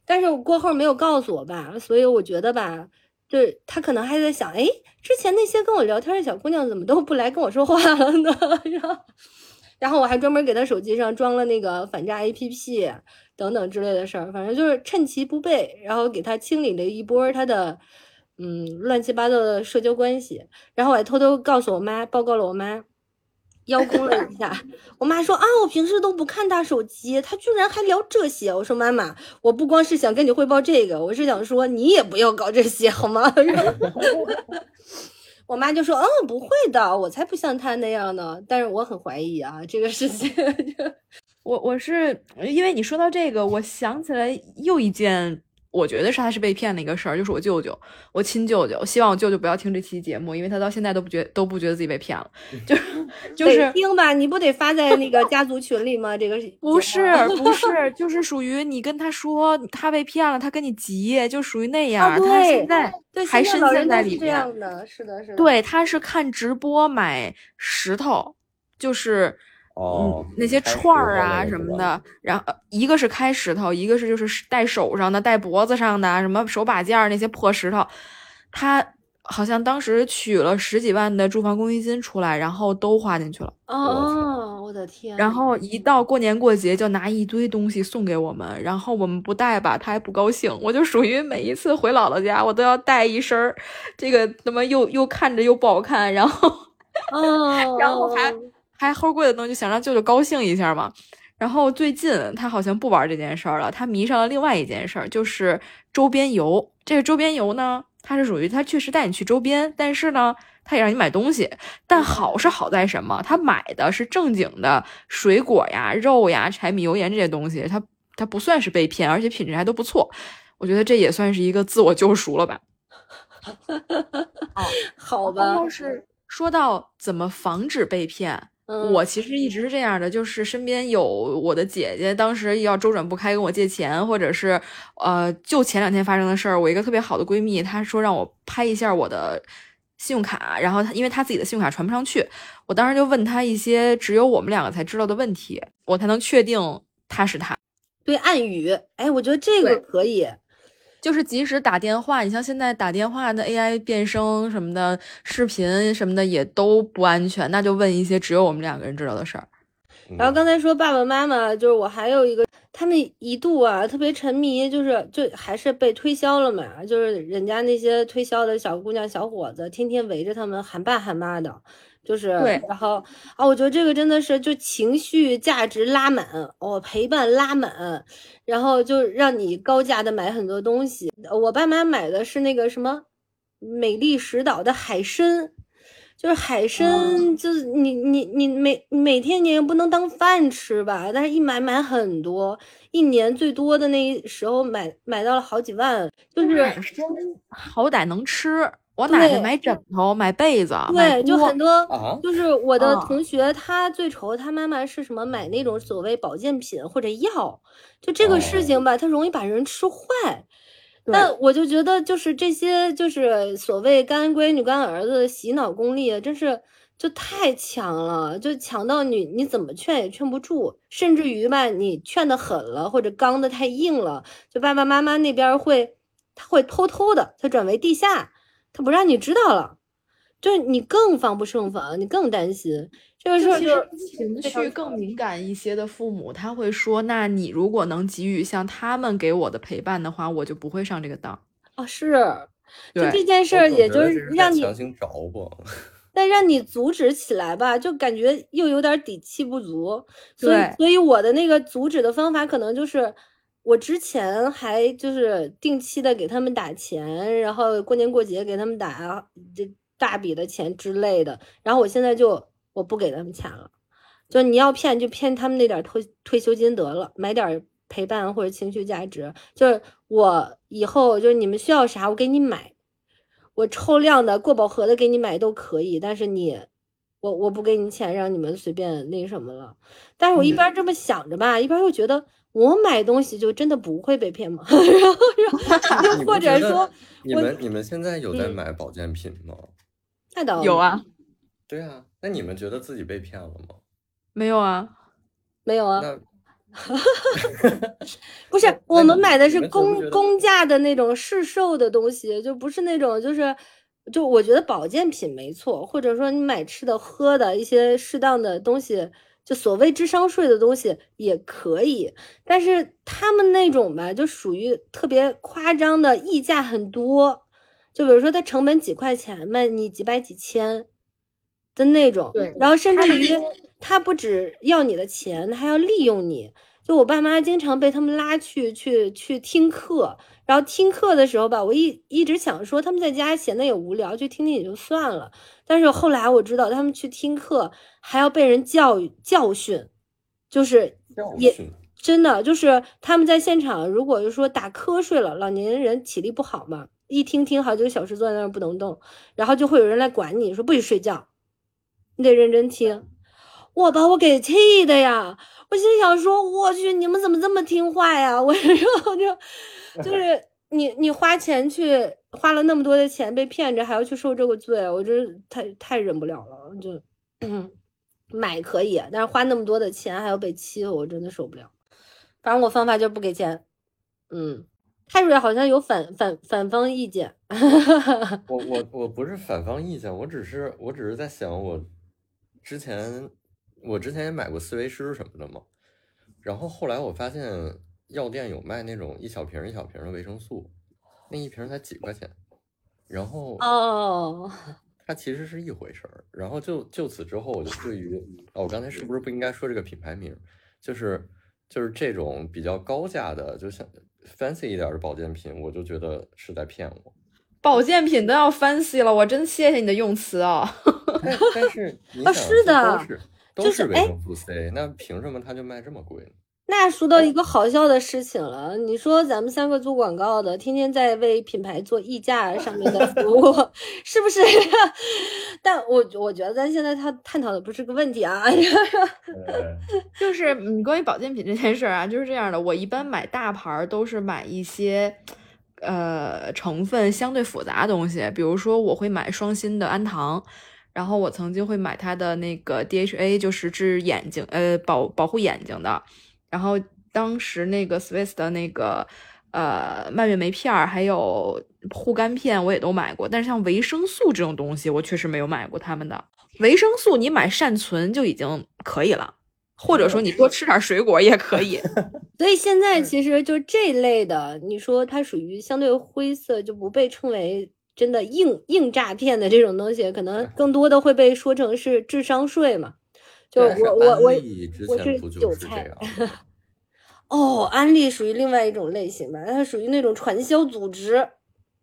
但是我过后没有告诉我爸，所以我觉得吧，就是他可能还在想，哎，之前那些跟我聊天的小姑娘怎么都不来跟我说话了呢？*laughs* 然后，然后我还专门给他手机上装了那个反诈 APP 等等之类的事儿，反正就是趁其不备，然后给他清理了一波他的嗯乱七八糟的社交关系，然后我还偷偷告诉我妈，报告了我妈。邀功了一下，*laughs* 我妈说啊，我平时都不看他手机，他居然还聊这些。我说妈妈，我不光是想跟你汇报这个，我是想说你也不要搞这些好吗？*laughs* *laughs* 我妈就说，嗯，不会的，我才不像他那样呢。但是我很怀疑啊，这个事情。我我是因为你说到这个，我想起来又一件。我觉得是他是被骗的一个事儿，就是我舅舅，我亲舅舅，希望我舅舅不要听这期节目，因为他到现在都不觉都不觉得自己被骗了，*laughs* 就是就是 *laughs* 听吧，你不得发在那个家族群里吗？这个不是 *laughs* 不是，就是属于你跟他说他被骗了，他跟你急，就属于那样。他现在还深陷在里面。是的，是的，是的。对，他是看直播买石头，就是哦，那些串儿啊什么的，然后一个是开石头，一个是就是戴手上的、戴脖子上的，什么手把件儿那些破石头，他。好像当时取了十几万的住房公积金出来，然后都花进去了。哦，我的天！然后一到过年过节就拿一堆东西送给我们，然后我们不带吧，他还不高兴。我就属于每一次回姥姥家，我都要带一身儿，这个他妈又又看着又不好看，然后，哦，然后还还齁贵的东西，想让舅舅高兴一下嘛。然后最近他好像不玩这件事儿了，他迷上了另外一件事儿，就是周边游。这个周边游呢？它是属于他确实带你去周边，但是呢，他也让你买东西。但好是好在什么？他买的是正经的水果呀、肉呀、柴米油盐这些东西，他他不算是被骗，而且品质还都不错。我觉得这也算是一个自我救赎了吧。*laughs* 哦，好吧。要是说到怎么防止被骗。我其实一直是这样的，就是身边有我的姐姐，当时要周转不开跟我借钱，或者是，呃，就前两天发生的事儿，我一个特别好的闺蜜，她说让我拍一下我的信用卡，然后她因为她自己的信用卡传不上去，我当时就问她一些只有我们两个才知道的问题，我才能确定她是她。对，暗语，哎，我觉得这个可以。就是即使打电话，你像现在打电话的 AI 变声什么的，视频什么的也都不安全，那就问一些只有我们两个人知道的事儿。然后刚才说爸爸妈妈，就是我还有一个，他们一度啊特别沉迷，就是就还是被推销了嘛，就是人家那些推销的小姑娘小伙子，天天围着他们喊爸喊妈的。就是，然后啊，我觉得这个真的是就情绪价值拉满，哦，陪伴拉满，然后就让你高价的买很多东西。我爸妈买的是那个什么美丽石岛的海参，就是海参，就是你你你每每天你也不能当饭吃吧，但是一买买很多，一年最多的那时候买买到了好几万，就是海参好歹能吃。我奶奶买枕头、买被子，对，就很多，就是我的同学，他最愁他妈妈是什么买那种所谓保健品或者药，就这个事情吧，它容易把人吃坏。但我就觉得，就是这些，就是所谓干闺女、干儿子洗脑功力，真是就太强了，就强到你你怎么劝也劝不住，甚至于吧，你劝的狠了或者刚的太硬了，就爸爸妈妈那边会，他会偷偷的，他转为地下。他不让你知道了，就你更防不胜防，你更担心这个事儿。就情绪更敏感一些的父母，他会说：“那你如果能给予像他们给我的陪伴的话，我就不会上这个当。”啊，是，就这件事儿，也就是让你强行着吧，但让你阻止起来吧，就感觉又有点底气不足。所以，所以我的那个阻止的方法，可能就是。我之前还就是定期的给他们打钱，然后过年过节给他们打这大笔的钱之类的。然后我现在就我不给他们钱了，就你要骗就骗他们那点退退休金得了，买点陪伴或者情绪价值。就是我以后就是你们需要啥我给你买，我抽量的过饱和的给你买都可以，但是你我我不给你钱让你们随便那什么了。但是我一边这么想着吧，一边又觉得。我买东西就真的不会被骗吗？*laughs* 然后，然后或者说，你们你们现在有在买保健品吗？那倒有啊。对啊，那你们觉得自己被骗了吗？没有啊，没有啊。*laughs* 不是，我们买的是公公价的那种市售的东西，就不是那种就是，就我觉得保健品没错，或者说你买吃的喝的一些适当的东西。就所谓智商税的东西也可以，但是他们那种吧，就属于特别夸张的溢价很多。就比如说，它成本几块钱卖你几百几千的那种，对。然后甚至于他不只要你的钱，他还要利用你。就我爸妈经常被他们拉去去去听课。然后听课的时候吧，我一一直想说他们在家闲的也无聊，去听听也就算了。但是后来我知道他们去听课还要被人教育教训，就是也真的就是他们在现场，如果就说打瞌睡了，老年人体力不好嘛，一听听好几个小时坐在那儿不能动，然后就会有人来管你说不许睡觉，你得认真听。我把我给气的呀，我心想说我去你们怎么这么听话呀？*laughs* 我然后就。就 *laughs* 是你，你花钱去花了那么多的钱被骗着，还要去受这个罪，我真太太忍不了了。就，嗯，买可以，但是花那么多的钱还要被欺负，我真的受不了。反正我方法就是不给钱。嗯，泰瑞好像有反反反方意见。*laughs* 我我我不是反方意见，我只是我只是在想，我之前我之前也买过思维诗什么的嘛，然后后来我发现药店有卖那种一小瓶一小瓶的维生素，那一瓶才几块钱，然后哦，它其实是一回事儿。然后就就此之后，我就对于哦，我刚才是不是不应该说这个品牌名？就是就是这种比较高价的，就像 fancy 一点的保健品，我就觉得是在骗我。保健品都要 fancy 了，我真谢谢你的用词啊！但但是 *laughs* 你哦想，是的这都是维生素 C，那凭什么它就卖这么贵呢？那说到一个好笑的事情了，你说咱们三个做广告的，天天在为品牌做溢价 *laughs* 上面的服务，是不是？*laughs* 但我我觉得咱现在他探讨的不是个问题啊。*laughs* 就是嗯，关于保健品这件事儿啊，就是这样的。我一般买大牌儿都是买一些，呃，成分相对复杂的东西，比如说我会买双芯的氨糖，然后我曾经会买它的那个 DHA，就是治眼睛，呃，保保护眼睛的。然后当时那个 Swiss 的那个呃蔓越莓片儿，还有护肝片，我也都买过。但是像维生素这种东西，我确实没有买过他们的。维生素你买善存就已经可以了，或者说你多吃点水果也可以。*laughs* 所以现在其实就这类的，你说它属于相对灰色，就不被称为真的硬硬诈骗的这种东西，可能更多的会被说成是智商税嘛。就我我我我是就是这韭菜样？*laughs* 哦，安利属于另外一种类型吧，它属于那种传销组织。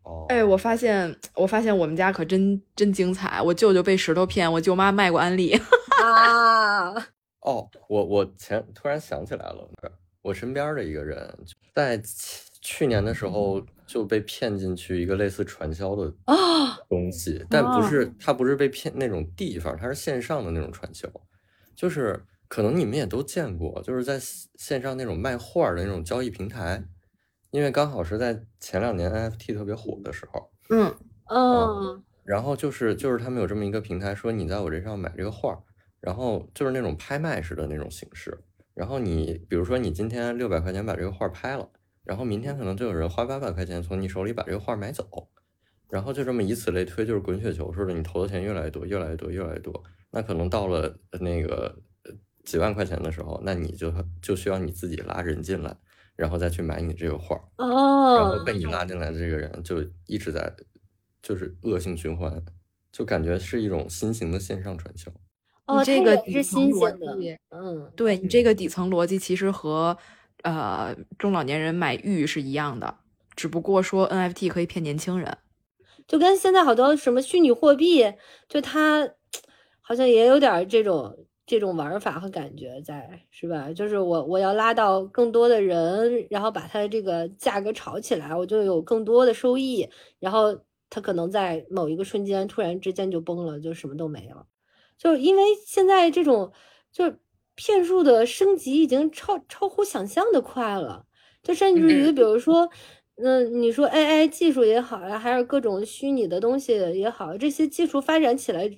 哦，哎，我发现，我发现我们家可真真精彩。我舅舅被石头骗，我舅妈卖过安利。*laughs* 啊，哦，我我前突然想起来了，我身边的一个人在去年的时候就被骗进去一个类似传销的啊东西，但不是他不是被骗那种地方，他是线上的那种传销，就是可能你们也都见过，就是在线上那种卖画的那种交易平台，因为刚好是在前两年 NFT 特别火的时候，嗯，嗯。然后就是就是他们有这么一个平台，说你在我这上买这个画，然后就是那种拍卖式的那种形式。然后你比如说你今天六百块钱把这个画拍了，然后明天可能就有人花八百块钱从你手里把这个画买走，然后就这么以此类推，就是滚雪球似的，你投的钱越来越多，越来越多，越来越多。那可能到了那个呃几万块钱的时候，那你就就需要你自己拉人进来，然后再去买你这个画哦。然后哦，被你拉进来的这个人就一直在，就是恶性循环，就感觉是一种新型的线上传销。哦，你这个是底层新逻型的辑，嗯，对你这个底层逻辑其实和呃中老年人买玉是一样的，只不过说 NFT 可以骗年轻人。就跟现在好多什么虚拟货币，就它好像也有点这种这种玩法和感觉在，是吧？就是我我要拉到更多的人，然后把它的这个价格炒起来，我就有更多的收益，然后它可能在某一个瞬间突然之间就崩了，就什么都没了。就因为现在这种就骗术的升级已经超超乎想象的快了，就甚至于比如说。嗯，你说 AI 技术也好呀，还是各种虚拟的东西也好，这些技术发展起来，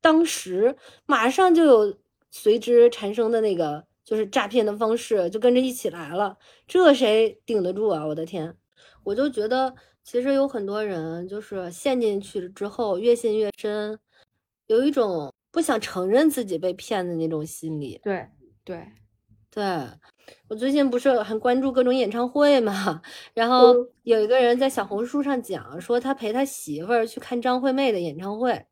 当时马上就有随之产生的那个就是诈骗的方式，就跟着一起来了，这谁顶得住啊？我的天！我就觉得其实有很多人就是陷进去了之后越陷越深，有一种不想承认自己被骗的那种心理。对对，对，我最近不是很关注各种演唱会嘛，然后有一个人在小红书上讲说，他陪他媳妇儿去看张惠妹的演唱会，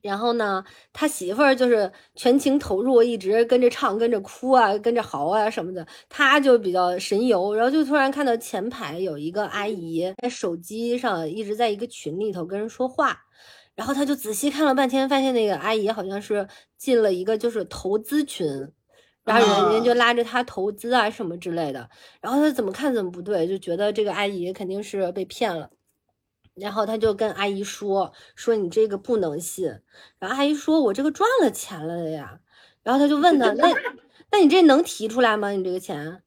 然后呢，他媳妇儿就是全情投入，一直跟着唱、跟着哭啊、跟着嚎啊什么的，他就比较神游，然后就突然看到前排有一个阿姨在手机上一直在一个群里头跟人说话。然后他就仔细看了半天，发现那个阿姨好像是进了一个就是投资群，然后人家就拉着他投资啊什么之类的，然后他怎么看怎么不对，就觉得这个阿姨肯定是被骗了，然后他就跟阿姨说说你这个不能信，然后阿姨说我这个赚了钱了的呀，然后他就问 *laughs* 他那那你这能提出来吗？你这个钱？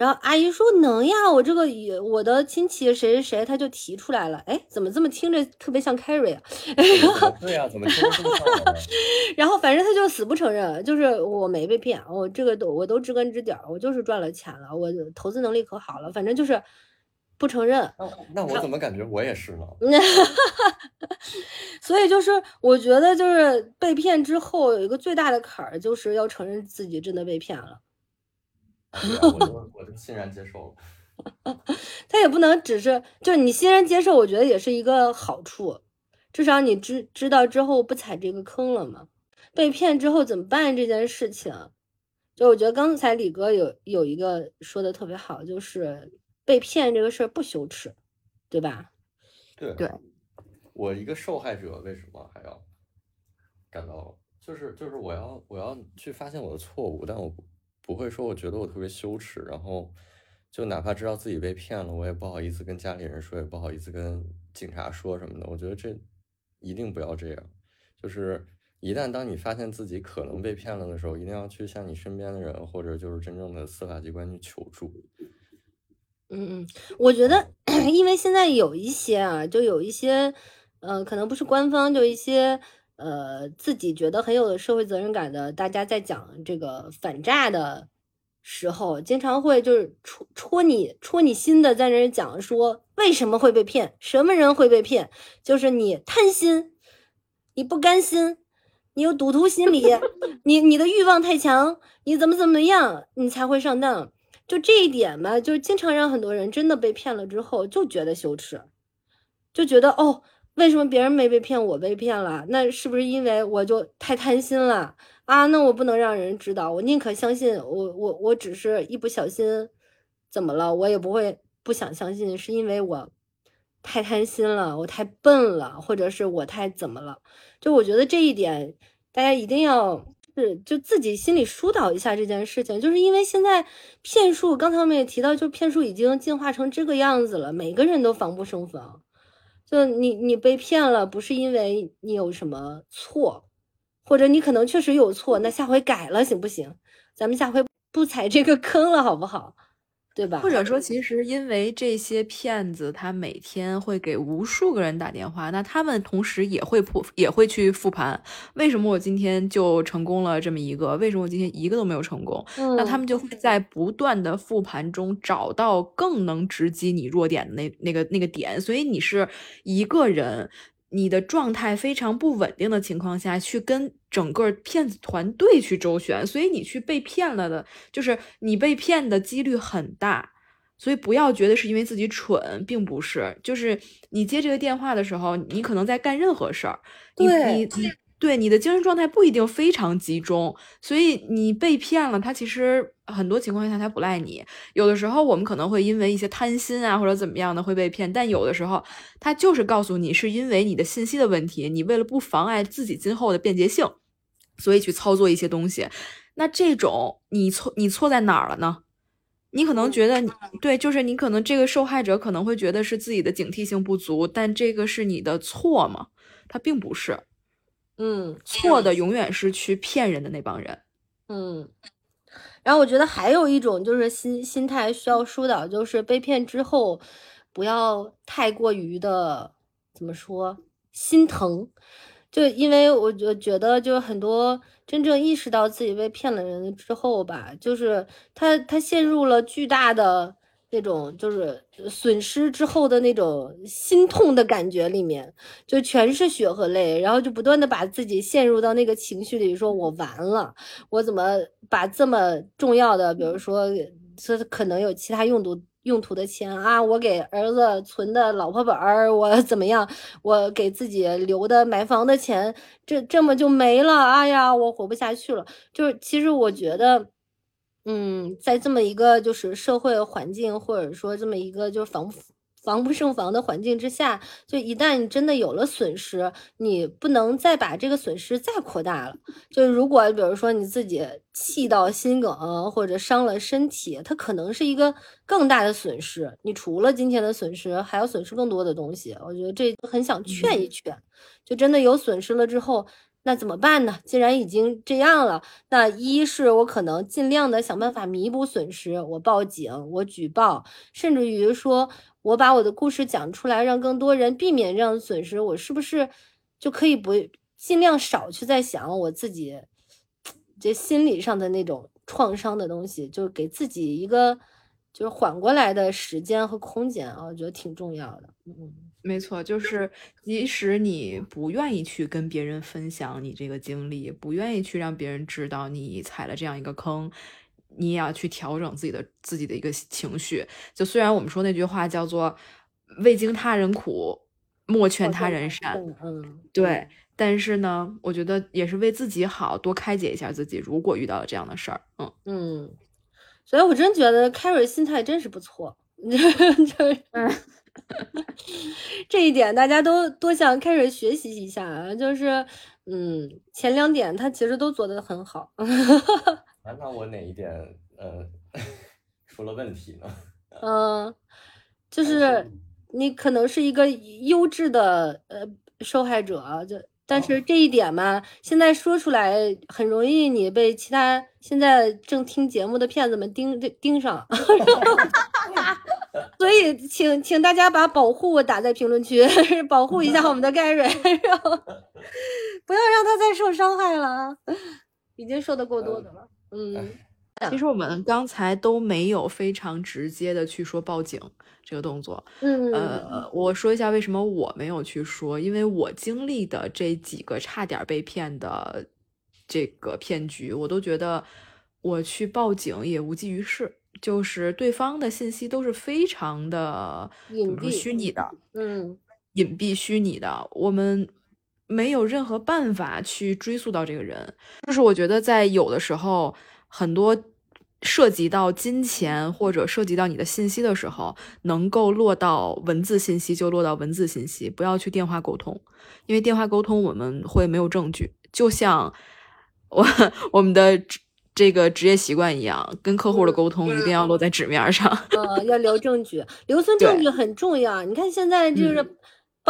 然后阿姨说能呀，我这个也我的亲戚谁谁谁他就提出来了，哎，怎么这么听着特别像 Carrie 啊？*laughs* 对呀，怎么听着这么像？*laughs* 然后反正他就死不承认，就是我没被骗，我这个都我都知根知底儿，我就是赚了钱了，我投资能力可好了，反正就是不承认。那我怎么感觉我也是呢？*laughs* 所以就是我觉得就是被骗之后有一个最大的坎儿，就是要承认自己真的被骗了。我就我就欣然接受了。*laughs* 他也不能只是，就你欣然接受，我觉得也是一个好处，至少你知知道之后不踩这个坑了嘛。被骗之后怎么办这件事情，就我觉得刚才李哥有有一个说的特别好，就是被骗这个事儿不羞耻，对吧？对对，我一个受害者为什么还要感到，就是就是我要我要去发现我的错误，但我不。会说，我觉得我特别羞耻，然后就哪怕知道自己被骗了，我也不好意思跟家里人说，也不好意思跟警察说什么的。我觉得这一定不要这样。就是一旦当你发现自己可能被骗了的时候，一定要去向你身边的人或者就是真正的司法机关去求助。嗯嗯，我觉得，*clears throat* 因为现在有一些啊，就有一些，呃，可能不是官方，就一些。呃，自己觉得很有社会责任感的，大家在讲这个反诈的时候，经常会就是戳戳你戳你心的，在那讲说为什么会被骗，什么人会被骗，就是你贪心，你不甘心，你有赌徒心理，你你的欲望太强，你怎么怎么样，你才会上当。就这一点吧，就经常让很多人真的被骗了之后就觉得羞耻，就觉得哦。为什么别人没被骗，我被骗了？那是不是因为我就太贪心了啊？那我不能让人知道，我宁可相信我我我只是一不小心，怎么了？我也不会不想相信，是因为我太贪心了，我太笨了，或者是我太怎么了？就我觉得这一点，大家一定要是就自己心里疏导一下这件事情，就是因为现在骗术，刚才我们也提到，就骗术已经进化成这个样子了，每个人都防不胜防。就你你被骗了，不是因为你有什么错，或者你可能确实有错，那下回改了行不行？咱们下回不踩这个坑了，好不好？对吧？或者说，其实因为这些骗子，他每天会给无数个人打电话，那他们同时也会复也会去复盘，为什么我今天就成功了这么一个？为什么我今天一个都没有成功？那他们就会在不断的复盘中找到更能直击你弱点的那那个那个点，所以你是一个人。你的状态非常不稳定的情况下去跟整个骗子团队去周旋，所以你去被骗了的，就是你被骗的几率很大。所以不要觉得是因为自己蠢，并不是，就是你接这个电话的时候，你可能在干任何事儿，你你你。对你的精神状态不一定非常集中，所以你被骗了，他其实很多情况下他不赖你。有的时候我们可能会因为一些贪心啊或者怎么样的会被骗，但有的时候他就是告诉你是因为你的信息的问题，你为了不妨碍自己今后的便捷性，所以去操作一些东西。那这种你错你错在哪儿了呢？你可能觉得对，就是你可能这个受害者可能会觉得是自己的警惕性不足，但这个是你的错吗？他并不是。嗯，错的永远是去骗人的那帮人。嗯，然后我觉得还有一种就是心心态需要疏导，就是被骗之后不要太过于的怎么说心疼，就因为我觉觉得就很多真正意识到自己被骗了人之后吧，就是他他陷入了巨大的。那种就是损失之后的那种心痛的感觉里面，就全是血和泪，然后就不断的把自己陷入到那个情绪里，说我完了，我怎么把这么重要的，比如说这可能有其他用途用途的钱啊，我给儿子存的老婆本儿，我怎么样，我给自己留的买房的钱，这这么就没了，哎呀，我活不下去了。就是其实我觉得。嗯，在这么一个就是社会环境，或者说这么一个就是防防不胜防的环境之下，就一旦你真的有了损失，你不能再把这个损失再扩大了。就如果比如说你自己气到心梗或者伤了身体，它可能是一个更大的损失。你除了今天的损失，还要损失更多的东西。我觉得这很想劝一劝，就真的有损失了之后，那怎么办呢？既然已经这样了，那一是我可能尽量的想办法弥补损失，我报警，我举报，甚至于说我把我的故事讲出来，让更多人避免这样的损失，我是不是就可以不尽量少去再想我自己 *tsk* 这心理上的那种创伤的东西，就给自己一个就是缓过来的时间和空间啊，我觉得挺重要的。嗯。没错，就是即使你不愿意去跟别人分享你这个经历，不愿意去让别人知道你踩了这样一个坑，你也要去调整自己的自己的一个情绪。就虽然我们说那句话叫做“未经他人苦，莫劝他人善”，嗯，对，但是呢，我觉得也是为自己好，多开解一下自己。如果遇到了这样的事儿，嗯嗯，所以我真觉得凯瑞心态真是不错，*laughs* 就是。*laughs* 这一点大家都多向凯瑞学习一下啊！就是，嗯，前两点他其实都做得很好。*laughs* 那我哪一点呃出了问题呢？嗯，就是你可能是一个优质的呃受害者，就但是这一点嘛，现在说出来很容易你被其他现在正听节目的骗子们盯盯上。*laughs* 所以，请请大家把保护打在评论区，*laughs* 保护一下我们的盖瑞，*laughs* 然后不要让他再受伤害了，已经受的够多的了。嗯，其实我们刚才都没有非常直接的去说报警这个动作。嗯，呃，我说一下为什么我没有去说，因为我经历的这几个差点被骗的这个骗局，我都觉得我去报警也无济于事。就是对方的信息都是非常的隐蔽、虚拟的，嗯，隐蔽、虚拟的，我们没有任何办法去追溯到这个人。就是我觉得在有的时候，很多涉及到金钱或者涉及到你的信息的时候，能够落到文字信息就落到文字信息，不要去电话沟通，因为电话沟通我们会没有证据。就像我我们的。这个职业习惯一样，跟客户的沟通一定要落在纸面上。呃，要留证据，留存证据很重要。你看现在就是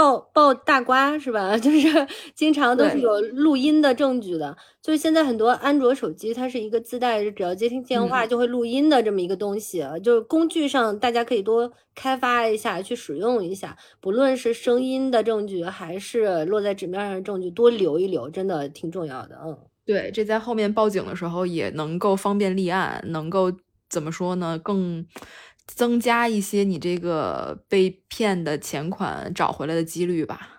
爆爆大瓜是吧？*laughs* 就是经常都是有录音的证据的。就是现在很多安卓手机，它是一个自带，只要接听电话就会录音的这么一个东西。就是工具上，大家可以多开发一下，去使用一下。不论是声音的证据，还是落在纸面上的证据，多留一留，真的挺重要的。嗯。对，这在后面报警的时候也能够方便立案，能够怎么说呢？更增加一些你这个被骗的钱款找回来的几率吧。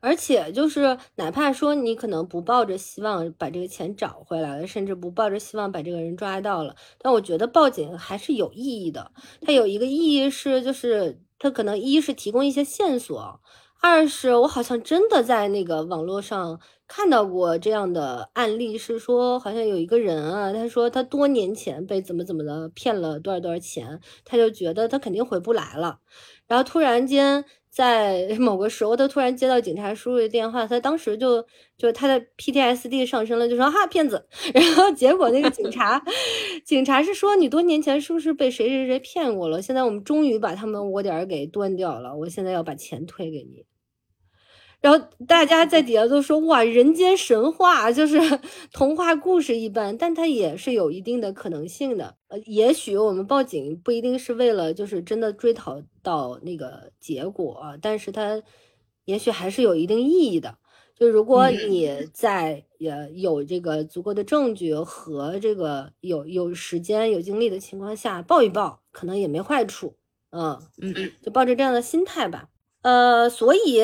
而且就是，哪怕说你可能不抱着希望把这个钱找回来了，甚至不抱着希望把这个人抓到了，但我觉得报警还是有意义的。它有一个意义是，就是它可能一是提供一些线索，二是我好像真的在那个网络上。看到过这样的案例，是说好像有一个人啊，他说他多年前被怎么怎么的骗了多少多少钱，他就觉得他肯定回不来了，然后突然间在 *laughs* 某个时候，他突然接到警察叔叔的电话，他当时就就他的 PTSD 上升了，就说哈骗子，*laughs* 然后结果那个警察 *laughs* 警察是说你多年前是不是被谁谁谁骗过了？现在我们终于把他们窝点给端掉了，我现在要把钱退给你。然后大家在底下都说哇，人间神话就是 *laughs* 童话故事一般，但它也是有一定的可能性的。呃，也许我们报警不一定是为了就是真的追讨到那个结果，但是它也许还是有一定意义的。就如果你在也有这个足够的证据和这个有有时间有精力的情况下报一报，可能也没坏处。嗯嗯，就抱着这样的心态吧。呃，所以。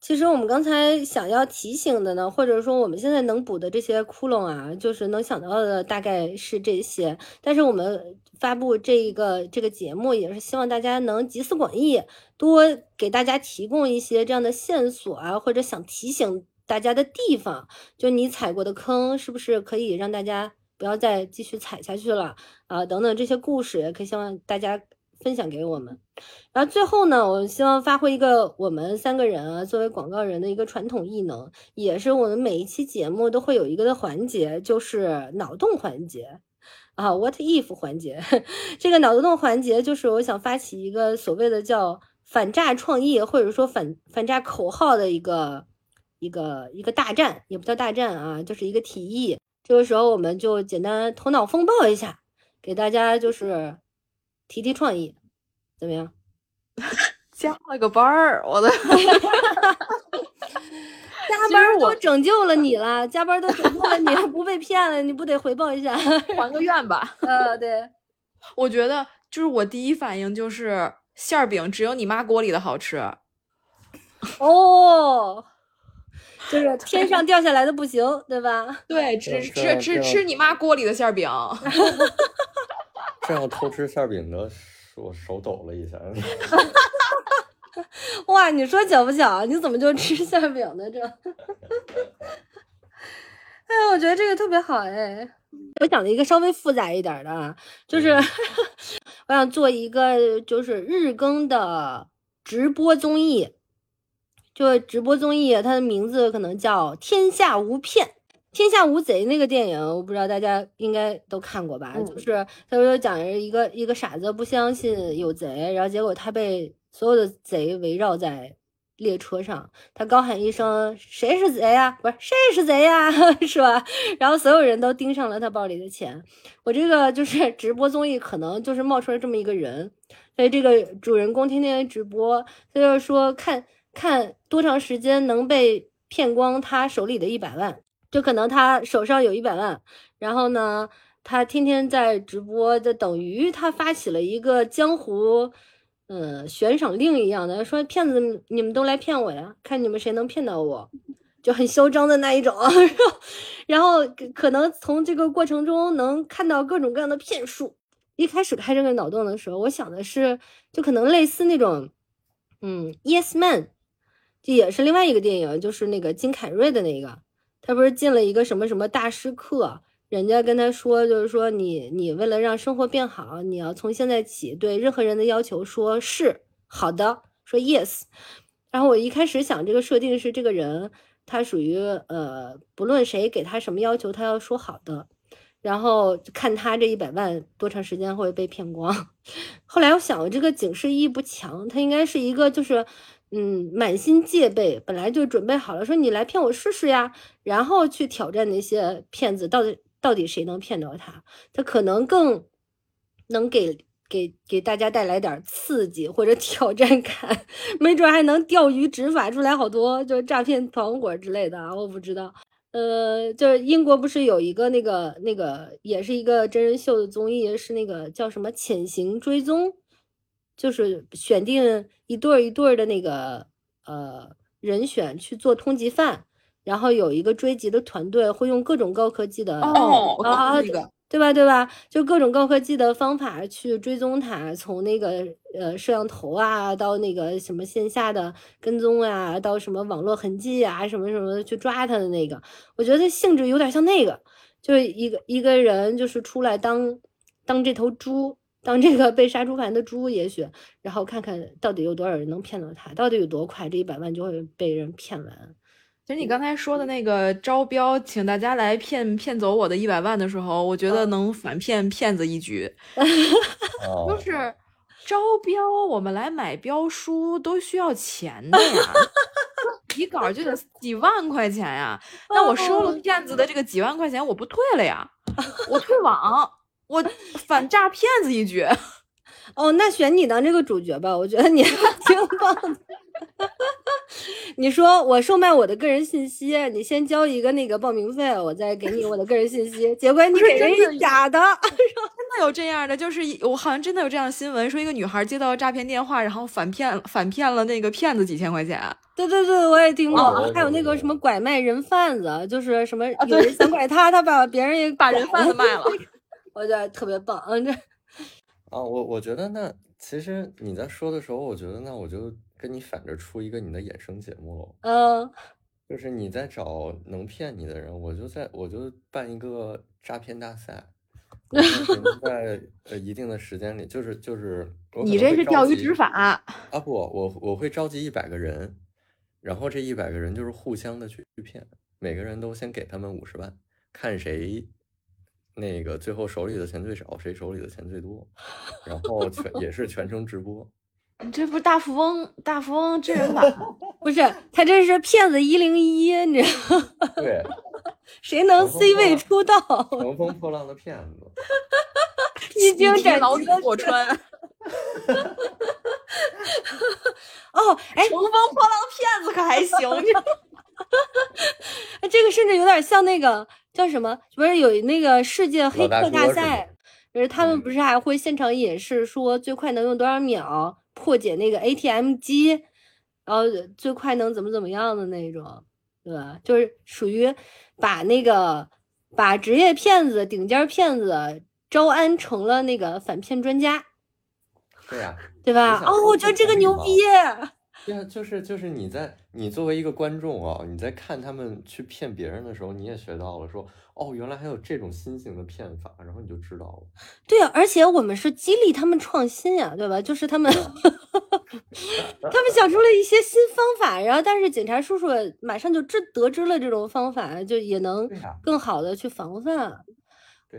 其实我们刚才想要提醒的呢，或者说我们现在能补的这些窟窿啊，就是能想到的大概是这些。但是我们发布这一个这个节目，也是希望大家能集思广益，多给大家提供一些这样的线索啊，或者想提醒大家的地方，就你踩过的坑，是不是可以让大家不要再继续踩下去了啊？等等这些故事，也可以希望大家。分享给我们，然后最后呢，我希望发挥一个我们三个人啊作为广告人的一个传统异能，也是我们每一期节目都会有一个的环节，就是脑洞环节啊，What if 环节。*laughs* 这个脑洞环节就是我想发起一个所谓的叫反诈创意或者说反反诈口号的一个一个一个大战，也不叫大战啊，就是一个提议。这个时候我们就简单头脑风暴一下，给大家就是提提创意，怎么样？*laughs* 加了个班儿，我的。*laughs* 加班都拯救了你了，加班都拯救了你，不被骗了，你不得回报一下，还个愿吧？*laughs* 呃，对，我觉得就是我第一反应就是馅儿饼只有你妈锅里的好吃。哦，就是天上掉下来的不行，对吧？对，只吃吃吃你妈锅里的馅儿饼。这样偷吃馅饼的，我手抖了一下。*laughs* 哇，你说巧不巧？你怎么就吃馅饼呢？这，哎，我觉得这个特别好哎。我想了一个稍微复杂一点的，就是 *laughs* 我想做一个就是日更的直播综艺，就直播综艺，它的名字可能叫《天下无骗》。《天下无贼》那个电影，我不知道大家应该都看过吧？就是他说讲一个一个傻子不相信有贼，然后结果他被。所有的贼围绕在列车上，他高喊一声：“谁是贼呀？不是谁是贼呀？*laughs* 是吧？”然后所有人都盯上了他包里的钱。我这个就是直播综艺，可能就是冒出来这么一个人，所以这个主人公天天直播，他就是说看看多长时间能被骗光他手里的一百万，就可能他手上有一百万，然后呢，他天天在直播，就等于他发起了一个江湖。嗯，悬赏令一样的说骗子，你们都来骗我呀，看你们谁能骗到我，就很嚣张的那一种。*laughs* 然后可能从这个过程中能看到各种各样的骗术。一开始开这个脑洞的时候，我想的是，就可能类似那种，嗯，Yes Man，这也是另外一个电影，就是那个金凯瑞的那个，他不是进了一个什么什么大师课。人家跟他说，就是说你你为了让生活变好，你要从现在起对任何人的要求说是好的，说 yes。然后我一开始想这个设定是这个人他属于呃不论谁给他什么要求，他要说好的。然后看他这一百万多长时间会被骗光。*laughs* 后来我想，我这个警示意义不强，他应该是一个就是嗯满心戒备，本来就准备好了说你来骗我试试呀，然后去挑战那些骗子到底。到底谁能骗到他？他可能更能给给给大家带来点刺激或者 *laughs* 挑战感，没准还能钓鱼执法出来好多，就是诈骗团伙之类的啊！我不知道。呃，就是英国不是有一个那个那个也是一个真人秀的综艺，是那个叫什么《潜行追踪》，就是选定一对儿一对儿的那个呃人选去做通缉犯。然后有一个追缉的团队，会用各种高科技的哦啊，对吧对吧？就各种高科技的方法去追踪他，从那个呃摄像头啊，到那个什么线下的跟踪啊，到什么网络痕迹啊，什么什么去抓他的那个，我觉得性质有点像那个，就是一个一个人就是出来当当这头猪，当这个被杀猪盘的猪，也许，然后看看到底有多少人能骗到他，到底有多快这一百万就会被人骗完。其实你刚才说的那个招标，请大家来骗骗走我的一百万的时候，我觉得能反骗骗子一局。*laughs* 就是招标，我们来买标书都需要钱的呀，*laughs* 底稿就得几万块钱呀。那我收了骗子的这个几万块钱，我不退了呀？*laughs* 我退网，我反诈骗子一局。哦，那选你当这个主角吧，我觉得你 *laughs* 挺棒的。*laughs* 你说我售卖我的个人信息，你先交一个那个报名费，我再给你我的个人信息。结果你给人假的，*laughs* 真的有这样的？就是我好像真的有这样的新闻，说一个女孩接到诈骗电话，然后反骗反骗了那个骗子几千块钱。对对对，我也听过。还有那个什么拐卖人贩子，就是什么有人想拐他，他把别人也把人贩子卖了。我觉得特别棒，嗯，*laughs* 这啊，我我觉得那其实你在说的时候，我觉得那我就。跟你反着出一个你的衍生节目喽，嗯，就是你在找能骗你的人，我就在我就办一个诈骗大赛，*laughs* 在呃一定的时间里，就是就是你这是钓鱼执法啊不，我我会召集一百个人，然后这一百个人就是互相的去去骗，每个人都先给他们五十万，看谁那个最后手里的钱最少，谁手里的钱最多，然后全也是全程直播。*laughs* 你这不是大富翁大富翁真人版吗？*laughs* 不是，他这是骗子一零一，你知道吗？对，*laughs* 谁能 C 位出道？乘风破浪的骗子。披荆斩老棘李过川，哦，哎，乘风破浪骗子可还行？*laughs* 哎这个甚至有点像那个叫什么？不是有那个世界黑客大赛，就是他们嗯不是还会现场演示说最快能用多少秒破解那个 ATM 机，然后最快能怎么怎么样的那种，对吧？就是属于把那个把职业骗子、顶尖骗子招安成了那个反骗专家，对呀、对吧？哦，我觉得这个牛逼。对啊，就是就是你在你作为一个观众啊，你在看他们去骗别人的时候，你也学到了说，哦，原来还有这种新型的骗法，然后你就知道了。对啊，而且我们是激励他们创新呀，对吧？就是他们，*laughs* 他们想出了一些新方法，然后但是警察叔叔马上就知得知了这种方法，就也能更好的去防范。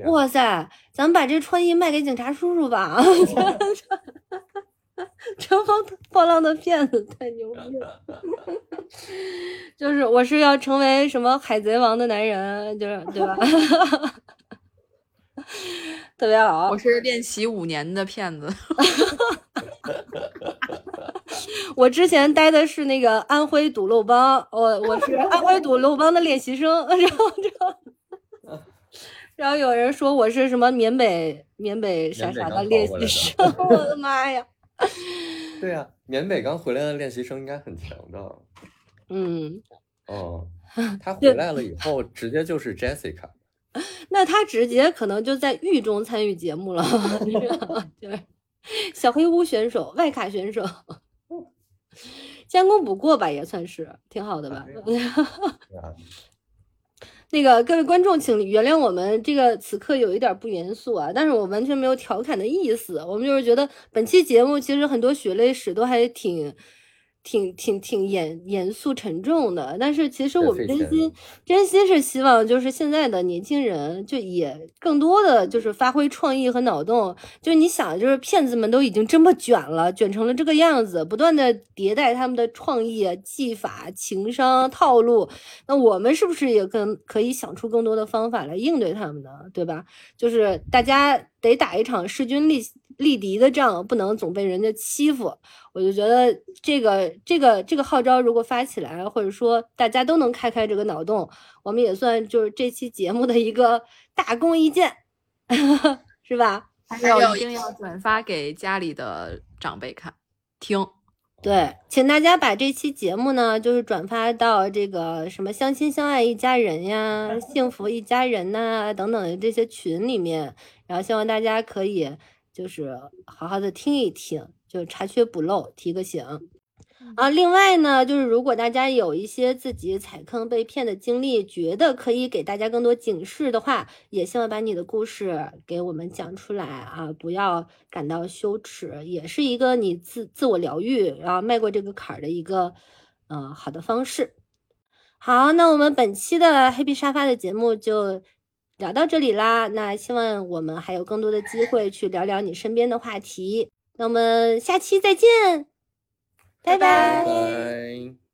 哇塞，咱们把这创意卖给警察叔叔吧！*laughs* 乘风破浪的骗子太牛逼了，*laughs* 就是我是要成为什么海贼王的男人，就是对吧？*laughs* 特别好我，是练习五年的骗子，*laughs* 我之前待的是那个安徽堵漏帮，我我是安徽堵漏帮的练习生，然后然后然后有人说我是什么缅北缅北啥啥的练习生，我的妈呀！*laughs* 对呀、缅北刚回来的练习生应该很强的。嗯，哦，*laughs* 他回来了以后，直接就是 Jessica。*laughs* 那他直接可能就在狱中参与节目了，小黑屋选手、外卡选手，将功补过吧，也算是挺好的吧。那个各位观众，请原谅我们这个此刻有一点不严肃啊，但是我完全没有调侃的意思，我们就是觉得本期节目其实很多血泪史都还挺。挺挺挺严严肃沉重的，但是其实我们真心真心是希望，就是现在的年轻人就也更多的就是发挥创意和脑洞。就你想，就是骗子们都已经这么卷了，卷成了这个样子，不断的迭代他们的创意、技法、情商、套路，那我们是不是也更可以想出更多的方法来应对他们呢？对吧？就是大家得打一场势均力力敌的仗，不能总被人家欺负。我就觉得这个这个这个号召如果发起来，或者说大家都能开开这个脑洞，我们也算就是这期节目的一个大功一件，*laughs* 是吧？还有一定要转发给家里的长辈看听。对，请大家把这期节目呢，就是转发到这个什么相亲相爱一家人呀、幸福一家人呐、等等的这些群里面，然后希望大家可以就是好好的听一听，就查缺补漏，提个醒。啊，另外呢，就是如果大家有一些自己踩坑被骗的经历，觉得可以给大家更多警示的话，也希望把你的故事给我们讲出来啊，不要感到羞耻，也是一个你自自我疗愈，然后迈过这个坎儿的一个呃好的方式。好，那我们本期的黑皮沙发的节目就聊到这里啦。那希望我们还有更多的机会去聊聊你身边的话题。那我们下期再见，拜拜拜